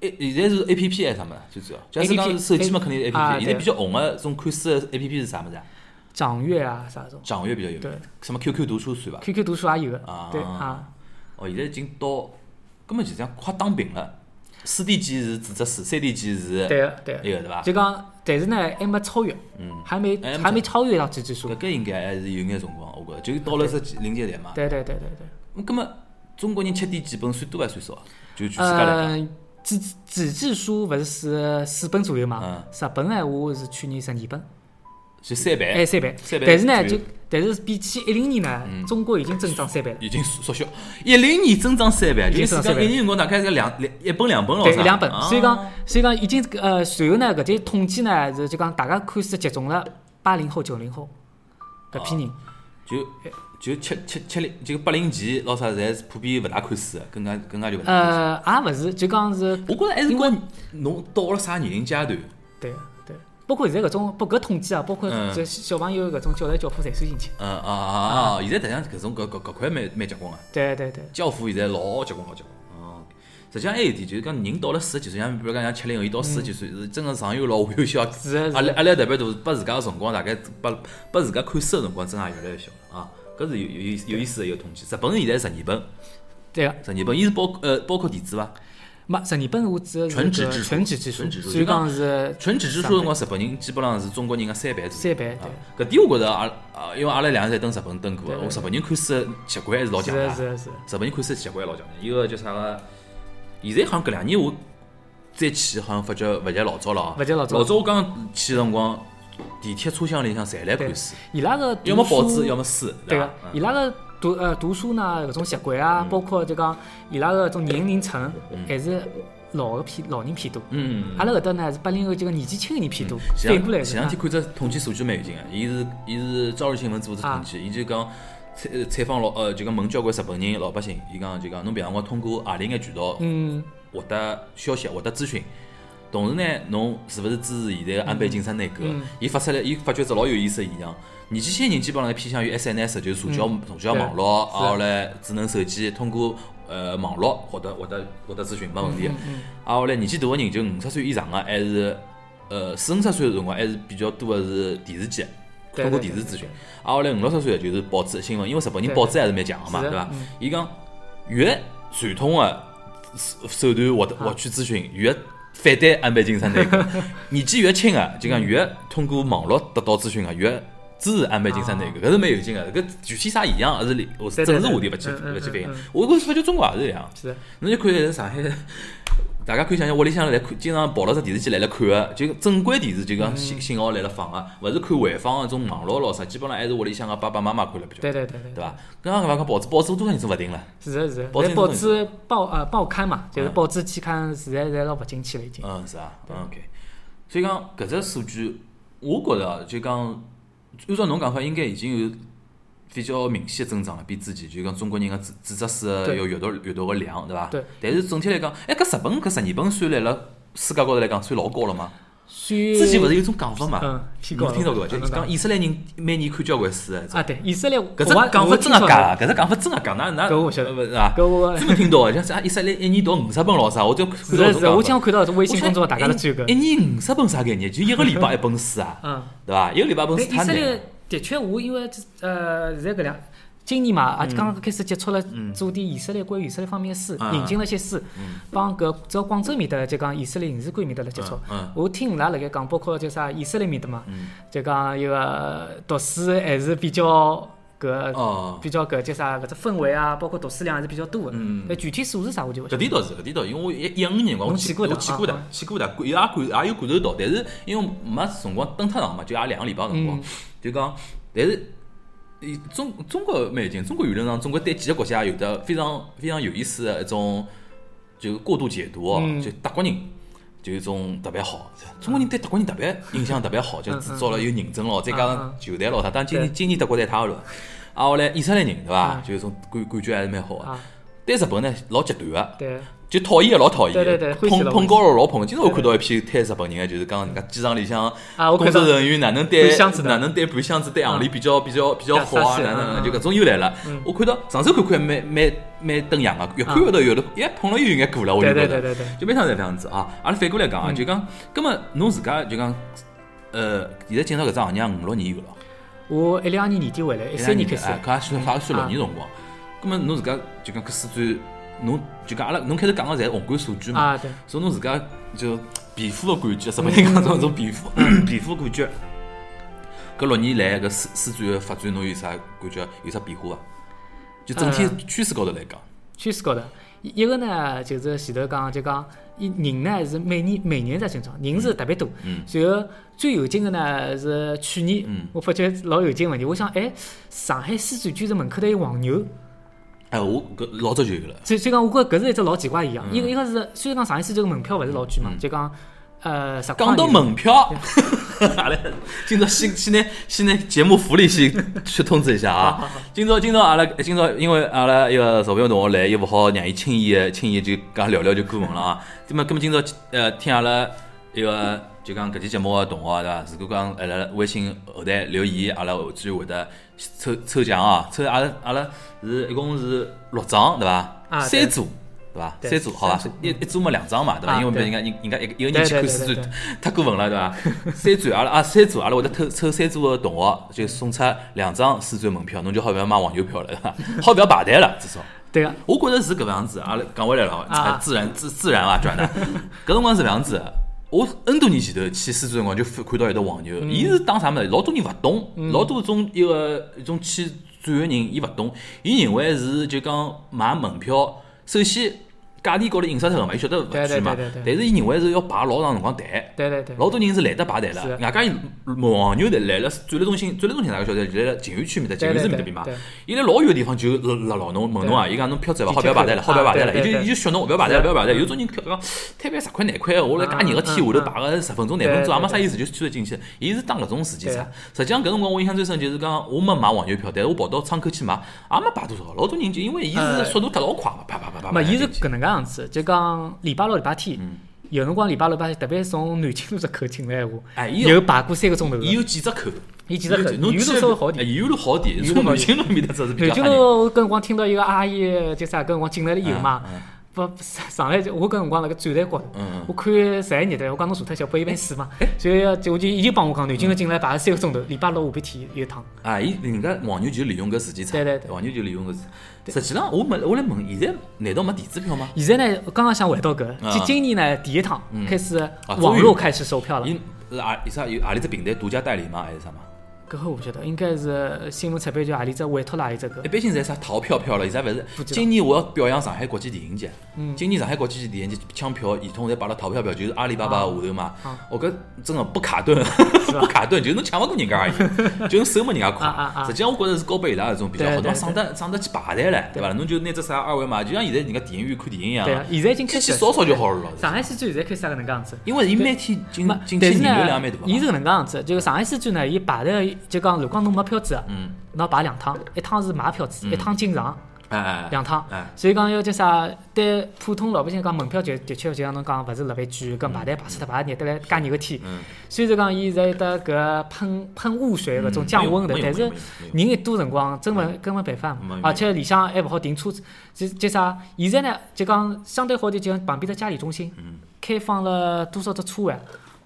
哎，现在是 A P P 还是啥么子？最主要。假使讲手机嘛，肯定是 A P 啊 P。现在比较红个种看书的 A P P 是啥么子啊？掌阅啊啥种掌阅比较有对名，什么 Q Q 读书算伐？，QQ 读书也有个啊，对啊，哦，现在已经到，根本就这样快打平了。四 D 机是纸质书，三 D 机是对个对个，那个对伐？就讲，但是呢还没超越，嗯，还没还没超越到纸质书搿，个应该还是有眼辰光，我觉着，就到了这临界点嘛。对对对对对。那葛末中国人吃点几本算多还算少啊？就全世界来讲，呃，纸纸质书勿是四四本左右嘛嗯？日本闲话是去年十二本，就三倍，哎三倍。三倍但是呢，就但是比起一零年呢，中国已经增长三倍了。已经缩小。一零年增长三倍，就是讲一年辰光大概是两两一本两本咯，对，两本，啊所以讲，所以讲已经呃，随后呢，搿些统计呢是就讲大家看书集中了八零后、九零后搿批人，就就七七七零，就八零前老啥，侪是普遍勿大看书的，更加更加就勿大。呃，也勿是，就讲是我觉着还是跟侬到了啥年龄阶段，对对，包括现在搿种，包括搿统计啊，包括嗯这小朋友搿种教材教辅侪算进去。嗯啊啊啊啊！现在实际上搿种搿搿搿块蛮蛮结棍个，对对对，教辅现在老结棍老结棍。哦，实际上还有一点就是讲，人到了四十几岁，像比如讲像七零后，伊到四十几岁是真个上有老下有小，压力压力特别大，拨自家个辰光大概拨拨自家看书个辰光真也越来越小了啊。搿是有有有有意思个一个统计。日本现在十二本，对个。十二本，伊是包呃包括电子伐？没，十二本我指的是纯纸质书纯纸质书所以讲是纯纸质书个辰光，日本人基本上是中国人的三倍。三倍，啊对，搿点我觉着阿啊，因为阿拉两个侪登日本登过我日本人看书的习惯还是老强的是。是是，日本人看书习惯也老强的，一个叫啥个？现在好像搿两年我再去，好像发觉勿像老早了啊。勿像老早老早我刚去的辰光，地铁车厢里向侪来看书，伊拉个要么报纸，要么书，对个伐？，伊拉个读呃读书呢搿种习惯啊，包括就讲伊拉个种年龄层还是老个偏老人偏多。嗯，阿拉搿搭呢是八零后，就讲年纪轻个人偏多，前反过来前两天看只统计数据蛮有劲个，伊是伊是朝日新闻做只统计，伊就讲采采访老呃就讲问交关日本人老百姓，伊讲就讲侬平常光通过何里眼渠道嗯，获得消息、获得资讯。同时呢，侬是勿是支持现在个安倍晋三内阁嗯？伊发出来，伊发觉只老有意思个现象。年纪轻人基本上偏向于 SNS，就是社交社交网络，对然后来智能手机，通过呃网络获得获得获得资讯没问题。啊，后来年纪大个人就五十岁以上个，还是呃四五十岁个辰光，还是比较多个是电视机，对通过电视咨询对。啊，后来五六十岁个就是报纸新闻，因为日本人报纸还是蛮强个嘛，对伐嗯？伊讲越传统个手手段获得啊获取资讯，越反对安倍晋三那个。年纪越轻个，就讲越通过网络得到资讯个，越支持安倍晋三那个，搿是蛮有劲个。搿具体啥现象，还是政治话题对勿去勿去反映。我觉着发觉中国也是一样。是的，侬就看现在上海，大家可以想想屋里向来看，经常抱了只电视机来了看个，就正规电视就讲信信号来了放个，勿是看回放个种网络咯啥，基本上还是屋里向个爸爸妈妈看了比较多，对对对对对伐？刚刚搿伐讲报纸，报纸多少人做勿定了，是的，是的。报纸报纸报呃报刊嘛，就是嗯报纸期刊，现在侪老勿景气了已经。嗯，是啊，嗯 OK。所以讲搿只数据，我觉着啊就讲，按照侬讲法，应该已经有比较明显的增长了，比之前就讲中国人个纸纸质书个对有阅读阅读个量，对伐？对。但是整体来讲，哎，搿日本搿十二本算来了世界高头来讲算老高了嘛？算之前勿是有种讲法嘛？嗯听到过伐？就嗯讲以色列人每年看交关书个。啊，对，以色列搿只我讲法真个个假？搿只讲法真个假？哪哪搿我晓得勿是伐？搿我真没听到个，像啥以色列一年读五十本咯啥，我就看到我经常看到微信公众号大家都转搿一。年五十本啥概念？就一个礼拜一本书啊，嗯，对伐？一个礼拜一本书太难的确，我因为这呃，现在搿两今年嘛，也刚刚开始接触了，做点以色列关于以色列方面的书，嗯。引进了些书，帮搿只要广州面搭就讲以色列影视馆面搭来接触。我听伊拉辣盖讲，包括叫啥以色列面搭嘛，嗯。就讲一个读书还是比较搿哦，比较搿叫啥搿只氛围啊，包括读书量还是比较多的。嗯。但具体数字啥我就勿晓得。搿点倒是，搿点倒是，因为我一一五年辰光我去过的我去过的啊，去过的，也感也有感受到，但是因为没辰光登太长嘛，就也两个礼拜辰光。嗯，就讲，但是。伊中中国蛮有劲，中国舆论上，中国对几个国家有的非常非常有意思的一种就过度解读哦，嗯。就德国人就有一种特别好，中国人对德国人特别印象特别好，就嗯制造了有认真咯，再加嗯上球队咯啥，当然今年今年德国队塌了，啊后来以色列人对伐嗯，就一种感感觉还是蛮好个。啊，对日本呢老极端个，对，就讨厌个老讨厌对个，对对欢喜了捧捧高了老捧。今朝我对看到一批推日本人个，就是讲人家机场里向工作人员哪能对箱子哪能对搬箱子对行李嗯比较比较比较好啊，哪能就搿种又来了嗯。我看到上手看看蛮蛮蛮登样个，越看越到有的，一碰了又有眼过了，我就觉得对对对。对对，就每趟侪搿样子啊。阿拉反过来讲啊，嗯就讲，葛末侬自家就讲，呃，现在进入搿只行业五六年有了。我一两年年底回来，一三年开始哎，搿也算好像算六啊年辰光。葛末侬自家就讲搿四转，侬就讲阿拉侬开头讲个侪宏观数据嘛，啊，对，所以侬自家就皮肤个感觉，什么人讲种种皮肤皮肤感觉。搿六年来搿四四转个发展，侬有啥感觉？有啥变化伐？就整体呃趋势高头来讲，趋势高头，一一个呢就是前头讲就讲，伊人呢是每年每年在增长，人是特别多。嗯然后最有劲个呢是去年，嗯我发觉老有劲问题。我想，哎，上海狮子居然门口头有黄牛，哎，我搿老早就有了。所以所以讲，我觉着搿是一只老奇怪现象。嗯一个一个是虽然讲上一次这个门票勿是老贵嘛，嗯就讲呃讲到门票，阿拉今朝先先拿先拿节目福利先去通知一下啊！今朝今朝阿拉今朝因为阿拉一个小朋友同学来，又勿好让伊轻易的轻易就讲聊聊就过门了啊。那么，那么今朝呃听阿拉一个就讲搿期节目个同学对伐？如果讲阿拉微信后台留言，阿拉后续会得抽抽奖哦，抽阿拉阿拉是一共是六张对伐？三组。对伐？三组好伐？一一组嘛两张嘛，对伐？啊因为别人家人人家一个一个人去看对四转对对，太过分了，对伐？三组阿拉啊三组阿拉会得抽抽三组个同学，就送出两张四转门票，侬就好勿要买黄牛票了，对伐？好勿要排队了，至少。对个，我觉着是搿能样子，阿拉讲回来了，啊自然自自然啊转的。搿辰光是搿样子的。我 N 多年前头去四川辰光就看到一头黄牛，嗯。伊是打啥物事？老多人勿懂，老多种一个一种去转个人，伊勿懂，伊认为是就讲买门票，首先价钿高头印刷出来嘛，伊晓得勿贵嘛但是伊认为是要排老长辰光队。对对对，老多人是懒得排队了，外加伊黄牛队来了展览中心，展览中心大家晓得，就来了静园区面搭，静园寺面搭边嘛。伊来老远个地方就辣牢侬问侬啊，伊讲侬票子伐？好勿要排队了，好勿要排队了，伊就伊就训侬勿要排队了，是不要排队。有种人讲摊牌十块廿块，我来介热个天下头排个十分钟廿分钟也没啥意思，就选择进去。伊是当搿种时间差。实际上搿辰光我印象最深就是讲我没买黄牛票，但是我跑到窗口去买，也没排多少。老多人就因为伊是速度特老快嘛，啪啪啪啪。没，伊是搿能介样子，就讲礼拜六、礼拜天，嗯有辰光礼拜六、礼拜天，特别是从南京路只口进来闲话，哎，有排过三个钟头的。伊有几只口，伊几只口，侬有路稍微好点。有路好点，从南京路面搭只是比南京较吓人。路我搿辰光听到一个阿姨，就啥搿辰光进来了以后嘛，嗯不上上来就我搿辰光辣盖站台高头，我看十一热的，我讲侬坐脱小拨伊杯水嘛，所以就我就伊就帮我讲，南京路进来排了三个钟头，礼拜六下半天有一趟。啊，伊人家黄牛就利用搿时间差，对对对黄牛就利用搿时。实际上，我没我来问，现在难道没电子票吗？现在呢，我刚刚想回到搿，啊今今年呢第一趟嗯开始网络开始售票了，伊是啊，有啥有何里只平台独家代理吗？还是啥嘛？搿个我不晓得，应该是新闻出版局何里只委托了何里只搿。一。般性侪啥逃票票了，现在勿是。今年我要表扬上海国际电影节，嗯。今年上海国际电影节抢票系统侪摆了逃票票，就是阿里巴巴下头嘛。啊。哦，搿真个不卡顿，吧？不卡顿，就是侬抢勿过人家而已，就侬手没人家快实际上我觉着是高拨伊拉搿种比较好，对对对伐？省得省得去排队唻，对伐？侬就拿只啥二维码，就像现在人家电影院看电影一样。对，啊，现在已经开始扫扫就好了咯。上海戏剧现在开始搿能介样子。因为伊每天进没，进去人流量蛮大，呢伊是搿能介样子，就是上海戏剧呢，伊排队就讲，如果侬没票子，嗯，侬要排两趟，一趟是买票子，嗯一趟进场，哎哎，两趟。哎，所以讲要叫啥？对普通老百姓讲，门票就的确就像侬讲，勿是特别贵，跟排队排死脱排热得来介热个天。嗯，虽然讲伊现在有得搿喷喷雾水搿种降温的，但是人一多辰光，真没根本办法。而且里向还勿好停车子，就就啥？现在呢，就讲相对好点，就像旁边的嘉里中心，嗯开放了多少只车位，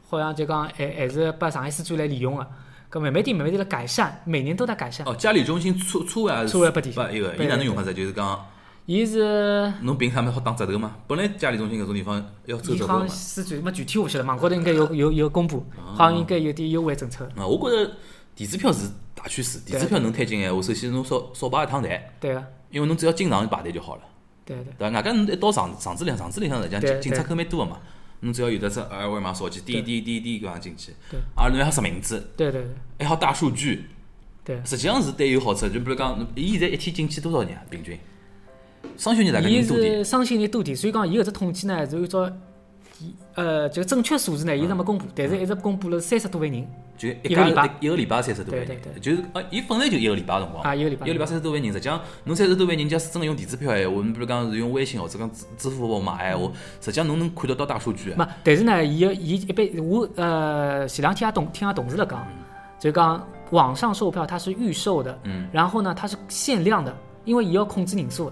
好像就讲还还是拨上海市区来利用的。搿慢慢点慢慢点辣改善，每年都在改善。哦，嘉里中心车车位还是车位不提不一个，伊哪能用法子？就是讲，伊是侬凭啥物事好打折头嘛？本来嘉里中心搿种地方要折头嘛。市区，没具体我勿晓得，网高头应该有有有公布，好像应该有点优惠政策。啊，我觉着电子票是大趋势，电子票能推进闲话，首先侬少少排一趟队，对个，因为侬只要经常排队就好了，对对对伐？外加侬一到场场子里向，场子里向实际上对进进出口蛮多个嘛，侬只要有的只二维码扫机，滴滴滴滴搿样进去对，而侬还好实名字，对对对还好大数据，对。实际上是对有好处。就比如讲，侬伊现在一天进去多少人啊？平均？双休日大概多点是，双休日多点，所以讲伊搿只统计呢是按照伊呃这个正确数字呢，伊是没公布，但是一直公布了三十多万人。就一个礼拜。一个礼拜三十多万人。就是呃，伊本来就一个礼拜辰光，啊，一个礼拜。一个礼拜三十多万人，实际上侬三十多万人，假使真个用电子票闲话，侬比如讲是用微信或者讲支支付宝买闲话，实际上侬能看得到大数据。没，但是呢，伊个伊一般我呃前两天也同听阿同事辣讲，就讲网上售票它是预售的，嗯，然后呢它是限量的，因为伊要控制人数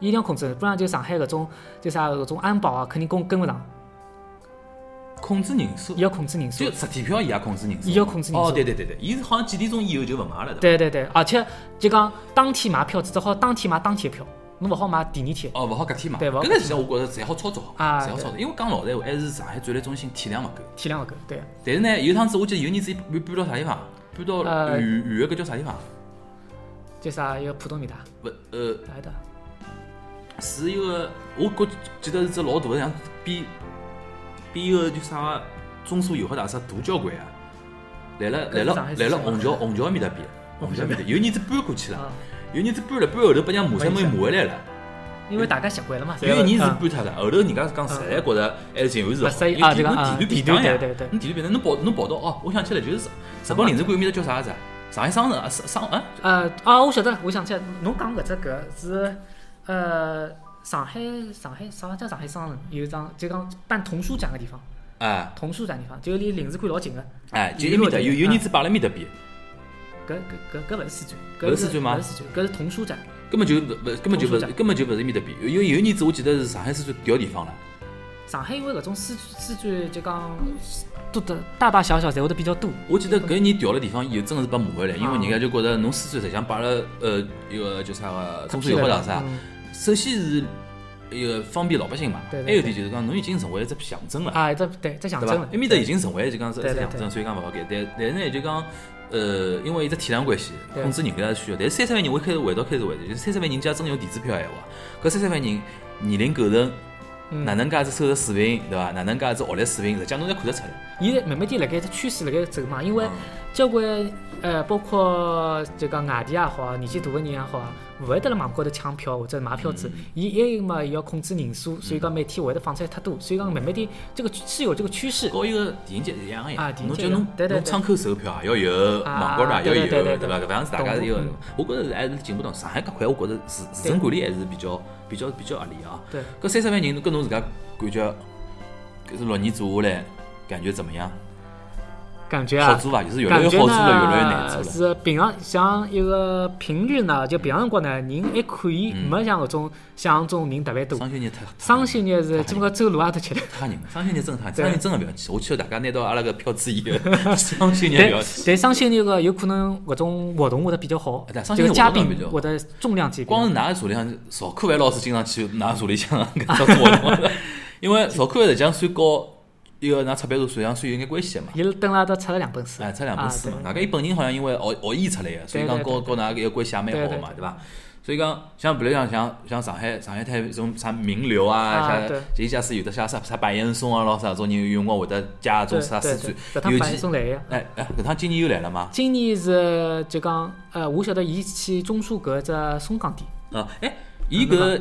一定要控制，不然就上海搿种就啥搿种安保啊，肯定跟跟勿上，控制人数伊，要控制人数就。实体票伊也控制人数。伊要控制人数哦，对对对对，伊是好像几点钟以后就勿卖了，对伐？对对对，而且就讲当天买票只好当天买当天票，侬勿好买第二天。哦，勿好隔天买。对搿个实际上我觉着侪好操作，啊侪好操作。因为讲老实闲话，还是上海展览中心体量勿够。体量勿够，对，但是呢，有趟子我记得有人子伊搬搬到啥地方？搬到呃远远个搿叫啥地方？叫啥一个浦东米达，勿呃，来的，是一个，我觉记得是只老大个，像比比一个就啥中苏友好大厦大交关啊！来了来了来了 虹桥虹桥埃面搭边，虹桥埃面搭，有年子搬过去了，啊，有年子搬了搬后头，把人家马三妹骂回来了。因为大家习惯了嘛，有一年是嗯搬脱的，后头人家是讲实在觉着还是近环是好，勿适意因为地段地段便当呀地段对对对，侬地段便当，侬跑侬跑到哦，我想起来就是日本领事馆埃面搭叫啥子啊？上海商城啊，商商啊，呃啊，我晓得了，我想起来，侬讲搿只搿是呃上海上海啥叫上海商城有一张就讲办童书展个地方，哎童书展地方就离领事馆老近个，哎，就埃面搭有有年子摆辣埃面搭比，搿搿搿搿勿是四展，勿是四展吗勿是四展，搿是童书展。根本就勿勿根本就勿根本就勿是埃面搭比，因为有年子我记得是上海书展调地方了。上海因为搿种书书展就讲多的大大小小侪会得比较多，我记得搿一年调了地方以后，真个是被骂回来，因为人家就觉着侬书展实际上摆了呃一个叫啥个中苏友好大厦，首先是一个方便老百姓嘛，对对还有一点就是讲侬已经成为一只象征了。啊，这对这象征了？，埃面搭已经成为就讲是一对对只象征，所以讲勿好改。但但是呢，就讲呃，因为一只体量关系，控制人搿也是需要。但是三十万人，我开始回到开始回答，就是三十万人假真用电子票闲话，搿三十万人年龄构成，嗯哪能介子收入水平，对伐？哪能介子学历水平，实际上侬侪看得出来。现在慢慢点辣盖只趋势辣盖走嘛，因为嗯交关呃，包括就讲外地也好，年纪大个人也好，勿会得辣网高头抢票或者买票嗯子。伊一个嘛，要控制人数，所以讲每天会得放出来太多，所以讲慢慢点这个是有这个趋势。搞一个电影节是一样个呀侬叫侬侬窗口售票也要有，啊网高头也要有，对伐？搿样子大家是一个我觉着还是进步到上海搿块，我觉着市市政管理还是比较比较比较合理啊。对，搿三十万人，侬跟侬自家感觉，搿是六年做下来，感觉怎么样？感觉啊，好做伐？就是越来越好做了，越来越难呢做了。是平常像一个平日呢，就平常辰光呢，人还可以，嗯没像搿种想象中人特别多。双休日太双休日是基本上走路也得吃力。太吓人了，双休日真的太，对双休日真个不要去。我劝大家拿到阿拉个票子以后，双休日不要去。但双休日个有可能搿种活动会得比较好对，双休日这个嘉宾会得重量级。光是㑚社里向，邵科凡老师经常去㑚社里向搿种活动，因为邵科凡实际上算高一个㑚出版社实际上算有眼关系的嘛。伊蹲辣搭出了两本书，哎，出两本书嘛啊，外加伊本人好像因为学学医出来个，所以讲跟跟㑚搿个关系也蛮好个嘛，对伐？所以讲，像比如像像像上海上海滩这种啥名流啊，像啊对就假使有的像啥啥白岩松啊，咾啥种人有辰光会得加种啥书对，搿展，趟白尤其送来个。哎哎，搿趟今年又来了吗？今年是就讲，呃，我晓得伊去中书搿只松江店，啊，哎，伊搿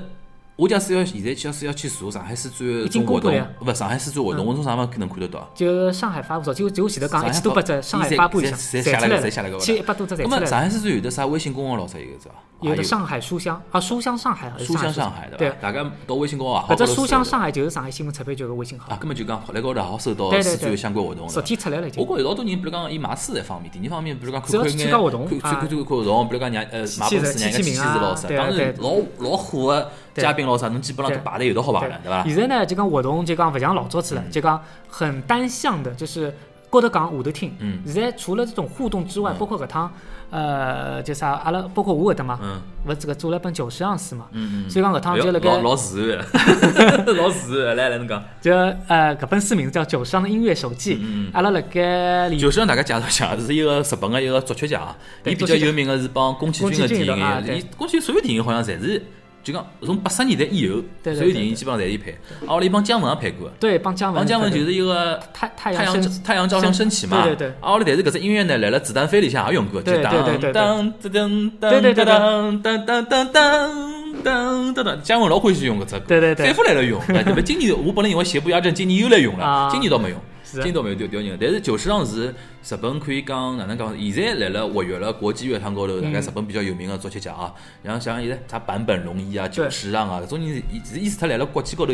我假使要现在假使要去查上海书展已活动公布了呀，勿上海书展活动，我从啥地方能看得到？就上海发布，就就我前头讲一千多百只上海发布里向侪侪下来了下来个千一百多只侪那么出来了。上海书展有的啥微信公众号咾啥有个是伐？有的上海书香啊，书香上海，书香上上海对对伐？大家到微信公号也好搿只书香上海就是上海新闻出版局个微信号啊，，根本就讲辣高头也好收到书展相关活动昨的。天出来了已经我。觉着有老多人，比如讲伊买书一方面，第二方面，比如讲看看参加活动看看啊看看活动，比如讲让呃买本书，让人家签签字咾啥。对当然老老火个嘉宾老啥，侬基本上都排队有得好排了，对伐？现在呢，就讲活动就讲勿像老早子了，嗯就讲很单向的，就是高头讲下头听。嗯现在除了这种互动之外，嗯包括搿趟呃叫啥，阿拉包括我搿搭嘛，嗯勿是这个做了本九十样书嘛，嗯嗯。所以讲搿趟就辣盖老老自然的，老自然 的。来来，侬讲。就呃搿本书名字叫《九十样的音乐手记》，阿拉辣盖里就是让大概介绍一下，是一个日本的一个作曲家，伊比较有名的是帮宫崎骏的电影，伊宫崎骏所有电影好像侪是就讲从八十年代以后，所有电影基本上侪伊拍。啊，后来伊帮姜文也拍过，对帮姜文，帮姜文就是一个太太太阳太阳照常升起嘛。对对对。啊，后来但是搿只音乐呢，来了子弹飞里向也用过，就对当当当当对对对对。当当当当当当当，姜文老欢喜用搿只歌，对对对。反复来了用。今年我本来以为邪不压正，今年又来用了，啊。今年倒没用。是今朝没有调调人，但是久石让是日本可以讲哪能讲？现在来了活跃了国际乐坛高头，大概日本比较有名的作曲家啊，像像现在啥坂本龙一啊、久石让啊，搿种人意意思他来了国际高头，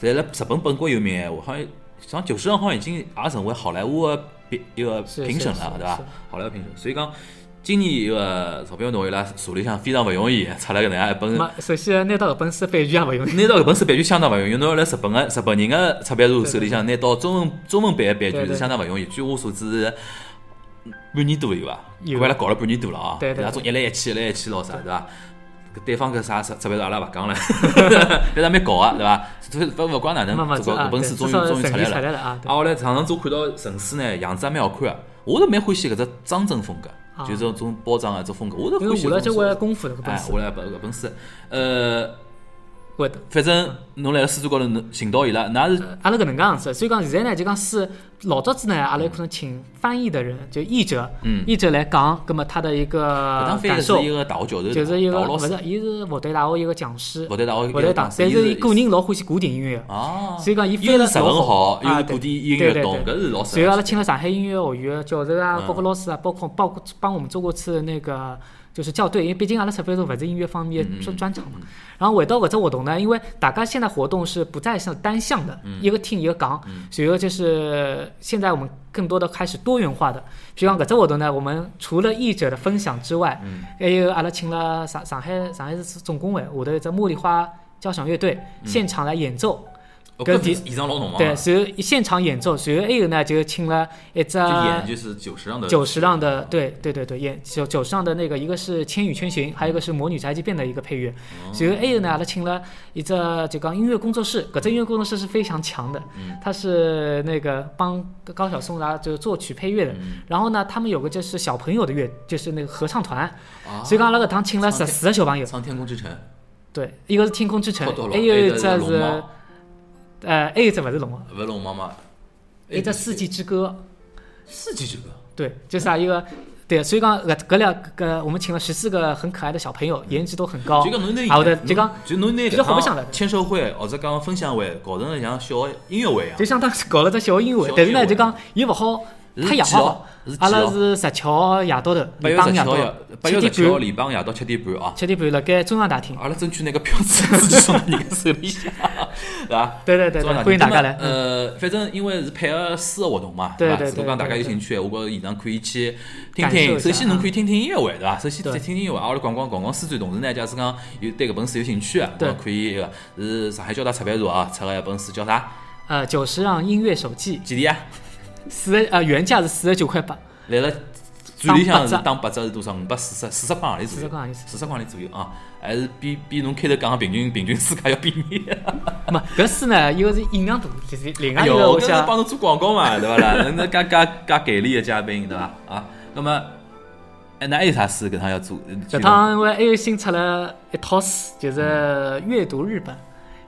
在了日本本国有名闲话，好像像久石让好像已经也成为好莱坞的评一个评审了，对伐？好莱坞评审，所以讲今年一个钞票侬伊拉手里向非常勿容易，出了搿能样一本。嘛，首先拿到搿本书版权也勿容易。拿到搿本书版权相当勿容易，侬要来日本个日本人个出版社手里向拿到中文中文版个版权是相当勿容易。据我所知是半年多有伐？有快来搞了半年多了啊！对对那种一来一去，一来一去咯啥，对伐？搿对方搿啥出出版社阿拉勿讲了，但是也蛮搞个，对伐？勿勿管哪能这个搿本书终于终于出来了。啊。啊，对后来常常做看到城市呢，样子也蛮好看个。我是蛮欢喜搿只装帧风格，啊就是这种包装啊，这风格，我是因为欢喜下了交搿种书。关功夫的搿本哎，书我，来搿搿本书，呃。会的。反正侬来了书展高头侬寻到伊拉，㑚是阿拉搿能介样子，所以讲现在呢，就讲是老早子呢，阿拉有可能请翻译的人，就译者，嗯。译者来讲，葛么他的一个感受是一，个大学教授，就是一个勿是，伊是复旦大学一个讲师，复旦大学复旦大，但是伊个人老欢喜古典音乐，啊，所以讲伊翻了老好，又古典音乐懂，对搿是老适随后阿拉。请了上海音乐学院的教授啊，嗯。包括老师啊，包括包括帮我们做过次那个就是校对，因为毕竟阿拉出版社勿是音乐方面嗯嗯专专长嘛。然后回到搿只活动呢，因为大家现在活动是不再是单向的，嗯一个听一个讲，随后就是现在我们更多的开始多元化的。比方搿只活动呢，我们除了译者的分享之外，嗯还有阿拉请了上上海上海市总工会下头一只茉莉花交响乐队现场来演奏。哦跟第搿衣裳老浓嘛，对，随后现场演奏，随后还有呢，就请了一只就演就是九十让的九十让的，对对对对，演九九十让的那个，一个是《千与千寻》，还有一个是《魔女宅急便》的一个配乐。哦随后还有呢，阿拉请了一只就讲音乐工作室，搿只音乐工作室是非常强的，嗯。它是那个帮高晓松啦就是作曲配乐的。嗯。然后呢，他们有个就是小朋友的乐，就是那个合唱团，啊。所以讲阿拉搿趟请了十四个小朋友，苍天空之城，对，一个是天空之城还有一只是呃，还有一只勿是龙？猫，勿是龙妈妈，一只四季之歌。四季之歌，对，就是啊一个，对，所以讲搿搿两个我们请了十四个很可爱的小朋友，颜值都很高。就。讲侬拿好的就讲就侬拿比较合不搿相的签售会或者讲分享会搞成了像小音乐会一样。就，相当于搞了只小音乐会，但是呢，就讲伊勿好是太洋几号化。阿拉是十七号夜到头，八月礼拜夜到八月十七点半，号礼拜夜到七点半啊。七点半辣盖中央大厅。阿拉争取拿个票子自己送到人家手里向，对伐？对对对对，欢迎大家来。嗯呃，反正因为是配合书的活动嘛，对对对如果讲大家有兴趣，我觉着现场可以去听听。首先侬可以啊听听音乐会，对伐？首先对听听音乐会，啊，阿拉逛逛逛逛书展，同时呢，假使讲有对搿本书有兴趣的，对可以一个是上海交大出版社啊出个一本书叫啥？呃，九十让音乐手记，几钿啊？四十呃原价是四十九块八，来了展里向是打八折是多少？五百四十四十块行钿左右四十块，行钿。四十块钿左右啊，还是比比侬开头讲的平均平均书价要便宜。没，搿书呢，一个是印量大，就是另外一个我想帮侬做广告嘛，对伐啦？那介介介给力的嘉宾，对伐？啊，那么，哎，那还有啥书搿趟要做？搿趟因为还有新出了一套书，就是阅读日本，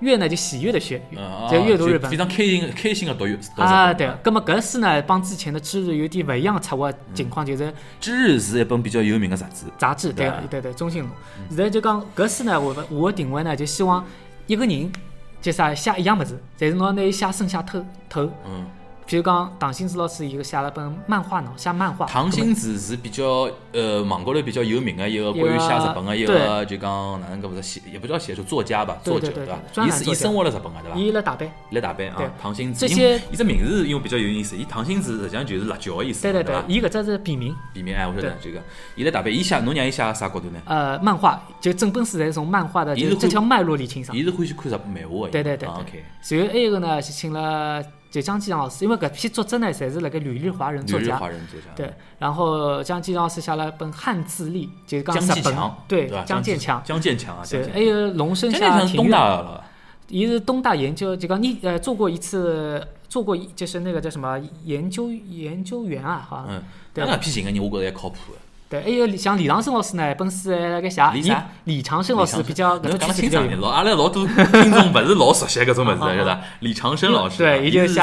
阅呢就喜悦的悦，嗯，就阅读日本非。常开心开心的读阅。读啊，对，葛么搿书呢，帮之前的知日有点勿一样策划情况，就是知日是一本比较有名的杂志，杂志，对对个对对，中信路。现在就讲搿书呢，我的我的定位呢，就希望一个人就啥写一样物事，但是侬要拿伊写深写透透。嗯，譬如讲唐新子老师伊个写了本漫画喏，写漫画。唐新子是比较呃网高头比较有名的一个关于写日本的一个就讲哪能个不是写也不叫写手作家吧，作者吧对？专伊是伊生活了日本的对伐？伊辣大阪。来大阪对啊，唐新子，这些伊只名字因为比较有意思，伊唐新子实际上就是辣椒的意思，对对对伊搿只是笔名。笔名哎，我晓得对这个，伊来大阪，伊写侬让伊写啥角度呢？呃，漫画就整本书侪是从漫画的这会条脉络里欣赏。伊是欢喜看日漫画的，对对对，OK，随后还有一个呢是请了就江继长老师，因为搿批作者呢，侪是辣盖旅日华人作家。华人作家。对，然后江继长老师写了一本《汉字历》，就是讲江日本对？江建强，江建强啊，对，还有龙生江建强东下庭院，大的了，伊是东大研究，就讲你呃做过一次，做过一就是那个叫什么研究研究员啊，好像。嗯，对那搿批寻个人，我觉着还靠谱的。对，还有像李长生老师呢，本书还辣盖写。李李长生老师比较搿侬种讲得清爽点。老阿拉老多 听众勿是老熟悉搿种物事，晓得？李长生老师，对，伊就写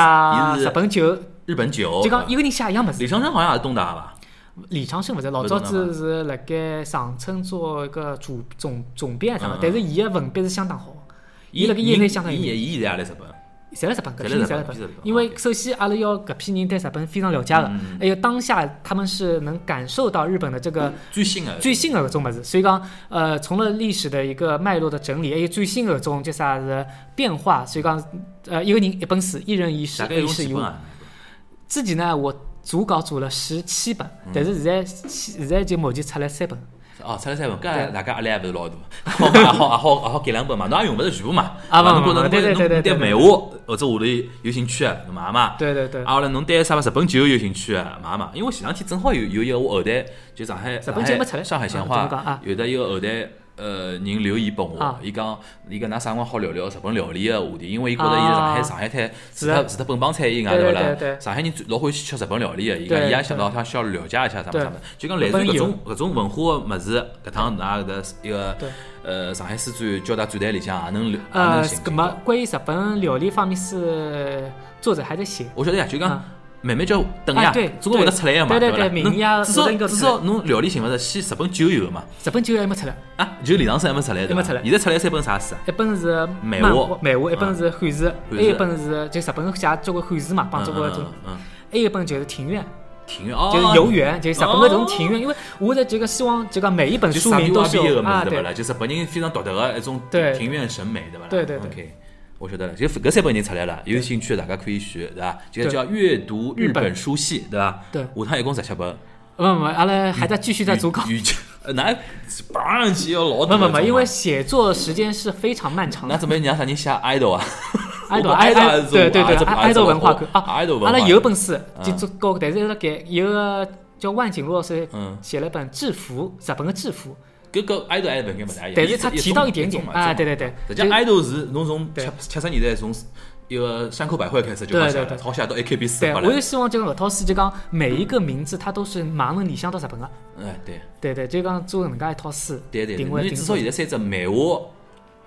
日本酒，日本酒，就讲一个人写一样物事。李长生好像也是东大伐？李长生勿是老早子是辣盖长春做一个主总总编啥但是伊个文笔是相当好。伊辣盖业内相当有名，伊伊现在也来日本，侪辣日本，搿批人侪辣日本。因为首先阿拉要搿批人对日本非常了解个嗯，还有当下他们是能感受到日本的这个最新的最新的搿种物事，所以讲，呃，从了历史的一个脉络的整理，还有最新的搿种叫啥是变化，所以讲，呃，一个人一本书，一人一诗大，概有一诗一物几本。啊？之前呢，我组稿组了十七本，嗯但是现在现在就目前出来三本。哦，出来三本，搿对大家压力还勿是老大，好嘛，也好也好也好改两本嘛，侬也用勿着全部嘛。啊不不侬觉着侬对对对对侬对对漫画或者下头有兴趣的，侬买嘛。对对对，啊，后来侬对啥物日本酒有兴趣的，买嘛。因为前两天正好有有一个我后台，就上海日本酒没出来上海闲啊怎么讲话啊有的一个后台呃人留言拨我啊，伊讲伊讲㑚啥辰光好聊聊日本料理个话题，因为伊觉着伊在上海啊上海滩除脱除脱本帮菜以外，对对勿啦？上海人最老欢喜吃日本料理个，伊讲伊也想到他需要了解一下啥么对啥么，就讲类似搿种搿种文化个物事，搿趟㑚搿个一个呃上海书展交大展台里向也能也呃能寻，葛么？关于日本料理方面是作者还在写。我晓得呀，就讲啊慢慢叫等呀总归会得出来个嘛，对对？对明至少至少侬料理寻勿着，先日本酒有个嘛，日本酒还没出来，啊，就李长生还没出来对伐还没出来。现在出来三本啥书啊？一本是漫漫画漫画，一本是汉字，还有一本是就日本写交关汉字嘛，帮嗯中国搿种还有一本就是庭院，庭院哦，就是游园，就是日本的这种庭院。因为我在这个希望这个每一本书名都是啊，对个物事对。勿啦？就日本人非常独特个一种庭院审美对伐啦？对对。对我晓得了，就搿三本已经出来了，有兴趣的大家可以选，对伐？就对叫阅读日日本本书系，对伐？对下趟一共十七本。不不不，阿拉还在继续在组稿。语语 呃，那绑上去要老不不不。因为写作时间是非常漫长的。那准备让啥人写 idol 啊？爱豆 我爱爱爱豆对对对，，idol 文化课啊，爱豆文化阿拉有本书就嗯做过，但是辣盖有个叫万景路老师嗯，写了本制服，日本的制服，搿个 idol 还是勿应该勿大一样。但是他提到一点点啊，对对。对，实际上就 idol 是侬从七七十年代从一个山口百惠开始就好写了，好写到 AKB 四对，八了。我就希望就搿套书就讲每一个名字它都是马上能联想到日本个，哎，对对对，就讲做搿能介一套书，对对对，定位定因为至少现在三只漫画、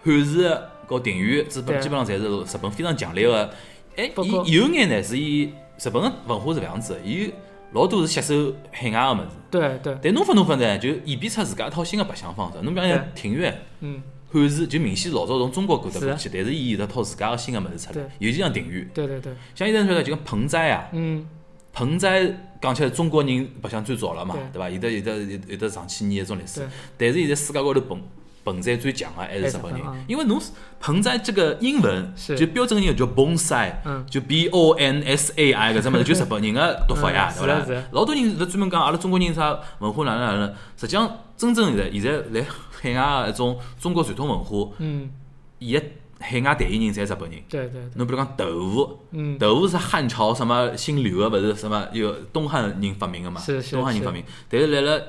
汉字和定语，基本基本上侪是日本非常强烈的。哎，伊有眼呢是以日本的文化是搿样子，伊老多是吸收海外个物事。对对，但弄分弄分呢，就演变出自家一套新的白相方式。侬比方讲对庭院。嗯，汉字就明显老早从中国过得是过去，但是伊有一套自家个新个物事出来，尤其像庭院，对对对，像现在晓得就讲盆栽啊，嗯，盆栽讲起来中国人白相最早了嘛，对对伐？有的有的有有的上千年一种历史，但是现在世界高头盆盆栽最强个还是日本人因为侬盆栽这个英文就标准英文叫 bonsai，嗯。就 B O N S A I 搿只物事，就日本人个读法呀，嗯 对勿啦是的是的？老多人是专门讲阿拉中国人啥文化哪能哪能，实际上真正现在现在来海外个一种中国传统文化，嗯，伊个海外代言人侪日本人。对对对，侬比如讲豆腐，嗯，豆腐是汉朝什么姓刘个，勿是什么有东汉人发明个嘛？是是是东汉人发明。但是来了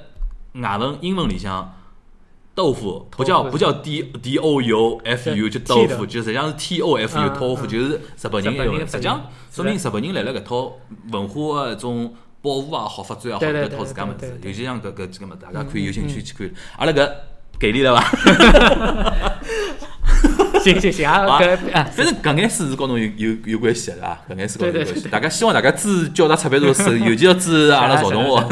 外文英文里向，豆腐不叫不叫 D D O U F U 就豆腐，就实际上是 T O F U 嗯豆腐，嗯就是日本人用的。实际上说明日本人来了搿套文化个一种保护也好，发展也好，搿套自家物事尤其像搿搿几个物事，大家可以嗯有兴趣嗯去看。阿拉搿给力了伐？行行行啊，反正搿眼书是跟侬有有有关系的，对伐？搿眼书跟侬有关系。大家希望大家支持交大出版社尤其要支持阿拉赵同学。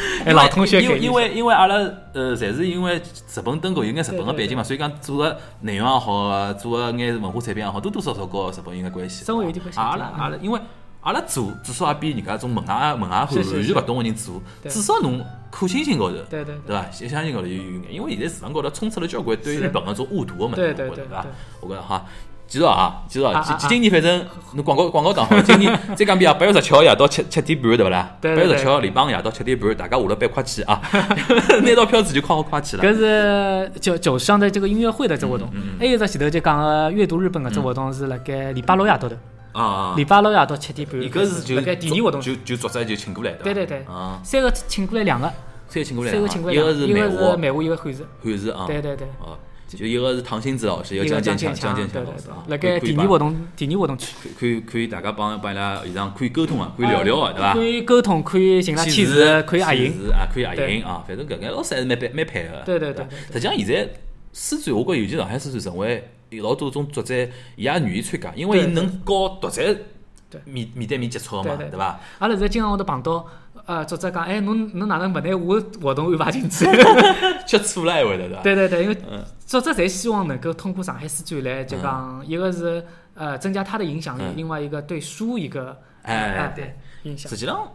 哎，老同学因为给因为因为阿拉呃，侪是因为日本登过有眼日本个背景嘛，所以讲做个内容也好啊，做个眼文化产品也好，多多少少跟日本人个关系。稍微有点关系啊阿拉阿拉因为。阿拉做至少也比人家种门外门外汉完全勿懂个人做，至少侬可信性高头，对对对伐？相相信高头有有眼，因为现在市场高头充斥了交关对是日本个种误读个物事，对我觉着伐对对对？我觉着哈。继续啊，继续啊！今今年反正侬广告广告打好，今年再讲遍啊，八月十七号夜到七七点半，对勿啦？八月十七号礼拜五夜到七点半，大家下了班快去啊！拿到票子就快好快去了。搿是九九上的这个音乐会的这活动还有一只前头就讲个阅读日本个这活动是辣盖礼拜六夜到头，啊啊，礼拜六夜到七点半，伊搿是就辣盖第二活动，就就作者就请过来的。对对对。啊，三个请过来两个，三个请过来，三个请过来一个两个，一个是是漫画漫画，一个汉字，汉字啊，对对对。哦，就一个是唐新子老师，一个江建强，江建强，老师啊。。对对对辣盖可以帮第二活动，第二活动去，可以可以大家帮帮伊拉现场可以沟通啊，可以聊聊啊，对伐？可以沟通，可以寻伊拉签字，可以合影。是啊，可以合影啊，反正搿眼老师还是蛮蛮蛮配合的。对对对实际上现在书展，我觉尤其上海书展成为有老多种作者，伊也愿意参加，因为伊能和读者面面对面接触嘛，对对对伐？阿拉现在经常会得碰到，呃，作者讲，哎，侬侬哪能勿拿我活动安排进去？吃醋了，还会得对伐？对对对，因为嗯作者侪希望能够通过上海书展来，就讲一个是呃增加他的影响力嗯，另外一个对书一个哎哎对影响实。际上，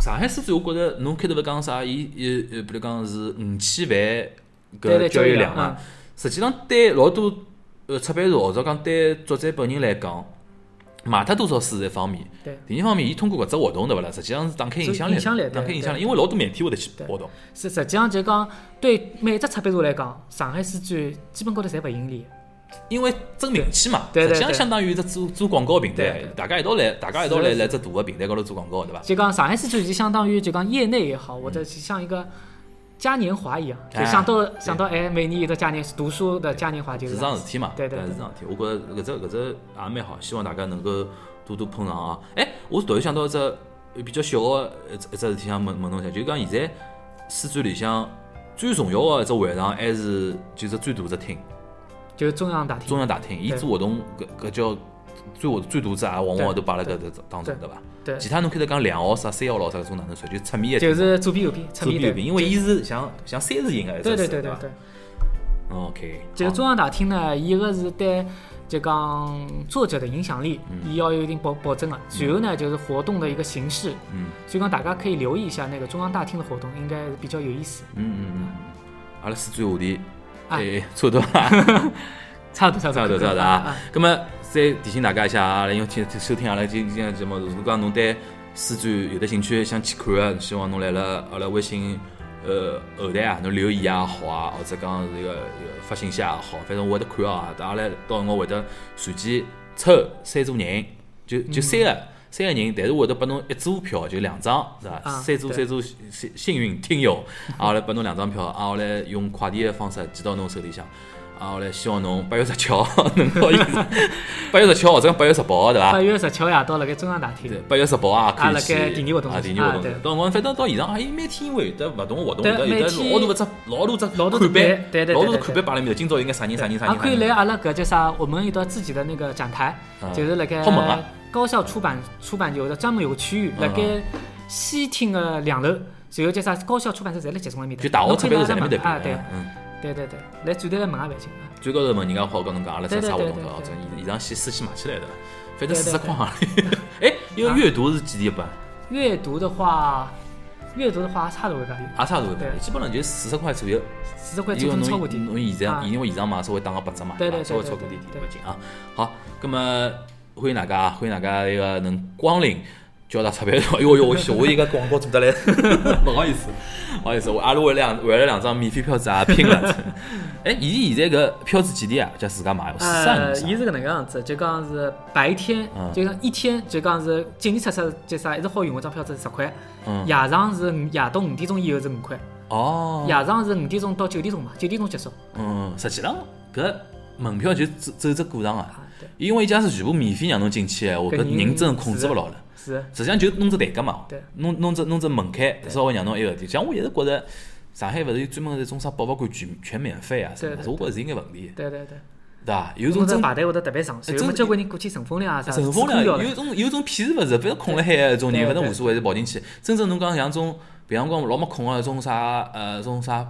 上海书展，我觉着侬开头勿讲啥，伊呃呃，比如讲是五千万对搿对交易量嘛实际上对老多呃出版社或者讲对作者本人来讲，卖脱多少书是一方面，对，第二方面，伊通过搿只活动对勿啦？实际上是打开影响力打开影响力，因为老多媒体会得去对报道。是实际上就讲对每只出版社来讲，上海书展基本高头侪勿盈利。因为争名气嘛，实际上相当于只做做广告平台大家一道来，大家一道来来只大个平台高头做广告，对伐？就讲上海书展就相当于就讲业内也好，或者是像一个嘉年华一样，就哎想到想到哎，每年有个嘉年读书的嘉年华就是是桩事体嘛，对对对是桩事体。我觉着搿只搿只也蛮好，希望大家能够多多捧场啊！哎，我突然想到一只比较小个一只一只事体，想问问侬一下，就是讲现在书展里向最重要个一只会场还是就是最大只厅，就是中央大厅。中央大厅，伊对做活动搿搿叫最活最大只也往往都摆辣搿只当中，对对伐？对。其他侬开头讲两号啥、三号咯啥搿种哪能算？就侧面一就是左边右边侧面的左边右边，因为伊是像像三字形个对对对对对，OK，好。这个中央大厅呢，一个是对就讲作者的影响力，伊要有一定保保证的。随后呢，就是活动的一个形式，嗯所以讲大家可以留意一下那个中央大厅的活动，应该是比较有意思。嗯嗯嗯，阿拉书展话题，啊。哎，差不多了。差不多差差不多，差不多啊。么再提醒大家一下啊，因为听收听阿拉今今天节目，如果讲侬对书展有的兴趣，想去看个，希望侬来了阿拉微信呃后台啊，侬留言也好啊，或者讲是一个一个发信息也好，反正我会得看啊。阿拉到辰光会得随机抽三组人，就就三个。三个人，但是我会得拨侬一组票，就两张，是伐？啊三组三组幸幸运听友，啊，我来拨侬两张票，啊，我来用快递的方式寄到侬手里向。啊，我来希望侬八月十七号 能到 八月十七号或者八月十八号，对伐八？月十七号夜到辣盖中央大厅对，，八月十八啊，可啊辣以去盖第二活动啊，第二活动。到辰光反正到现场，啊，伊每天因为有得勿同活动，有得有得每天老多只老多只老多看板老多只对看板摆辣面头。今朝应该啥人啥人啥也人，啥人可以来阿拉搿叫啥？我们有到自己的那个展台，啊就是辣盖啊高校出版出版有的专门有个区域，嗯辣盖西厅的两楼，然后叫啥？高校出版社侪辣集中埃面搭。就大学出版社在来阿拉门啊，对对对对，来转台来问也勿要紧啊。最高头问人家好跟侬讲阿拉对对啥啥活动多少钱，现现场先事先买起来的，反正四十块行钿。哎，一个啊阅读是几钿一本？阅读的话，阅读的话差多个价钿，也差不多对，基本上就四十块左右。四十块因为就能超过点。侬侬现在因为现场嘛稍微打个八折嘛，对对吧稍微超过点点对勿要紧啊。好，葛么欢迎大家，欢迎大家一个能光临。交大出版社，哎呦呦，我我一个广告做得来，不好意思，不好意思，我阿拉为了两为了两张免费票子也拼了。哎，伊现在搿票子几钿啊？叫自家买，四伊是搿能个样子，就讲是白天嗯，就讲一天，就讲是进进出出就啥，一直好用搿张票子是十块，嗯，夜场是夜到五点钟以后是五块，哦，夜场是五点钟到九点钟嘛，九点钟结束。嗯，实际上搿门票就走走只过场啊，因为伊假使全部免费让侬进去闲话，搿人真控制勿牢了。是实际上就弄只台阶嘛对，弄弄只弄只门槛，稍微让侬埃个点。像我一直觉着上海勿是有专门搿种啥博物馆全全免费啊什么的，对对我觉着是应该问题，对对对。对伐？有有种真排队会得特别长，随后真么交关人过去乘风凉啊啥，乘风凉，有种有种屁事勿是，反正空了海个种人，反正无所谓就跑进去。真正侬讲像种平常光老没空个种啥呃种啥。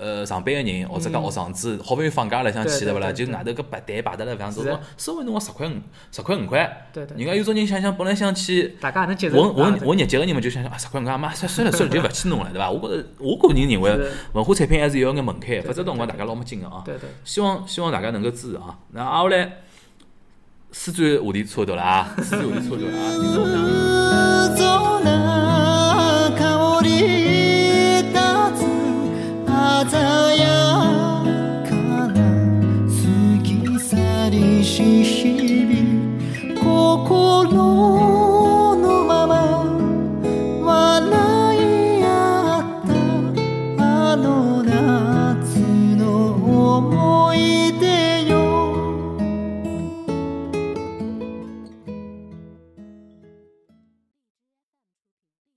呃，上班个人或者讲学生子，好不容易放假了想去对对勿啦？就外头搿排队排得来，像是说稍微弄个十块五十块五块，对对人家有种人想想本来想去大家也能接受。混混啊混日脚个人嘛，就想想啊，十块五块妈算算了算了，就勿去弄了，对伐？我觉着我个人认为，文化产品还是要有眼门槛否则到辰光大家老没劲个啊。对对，希望希望大家能够支持啊。那挨下来，书展话题差勿多了啊，书展话题差勿多了啊。今朝我想。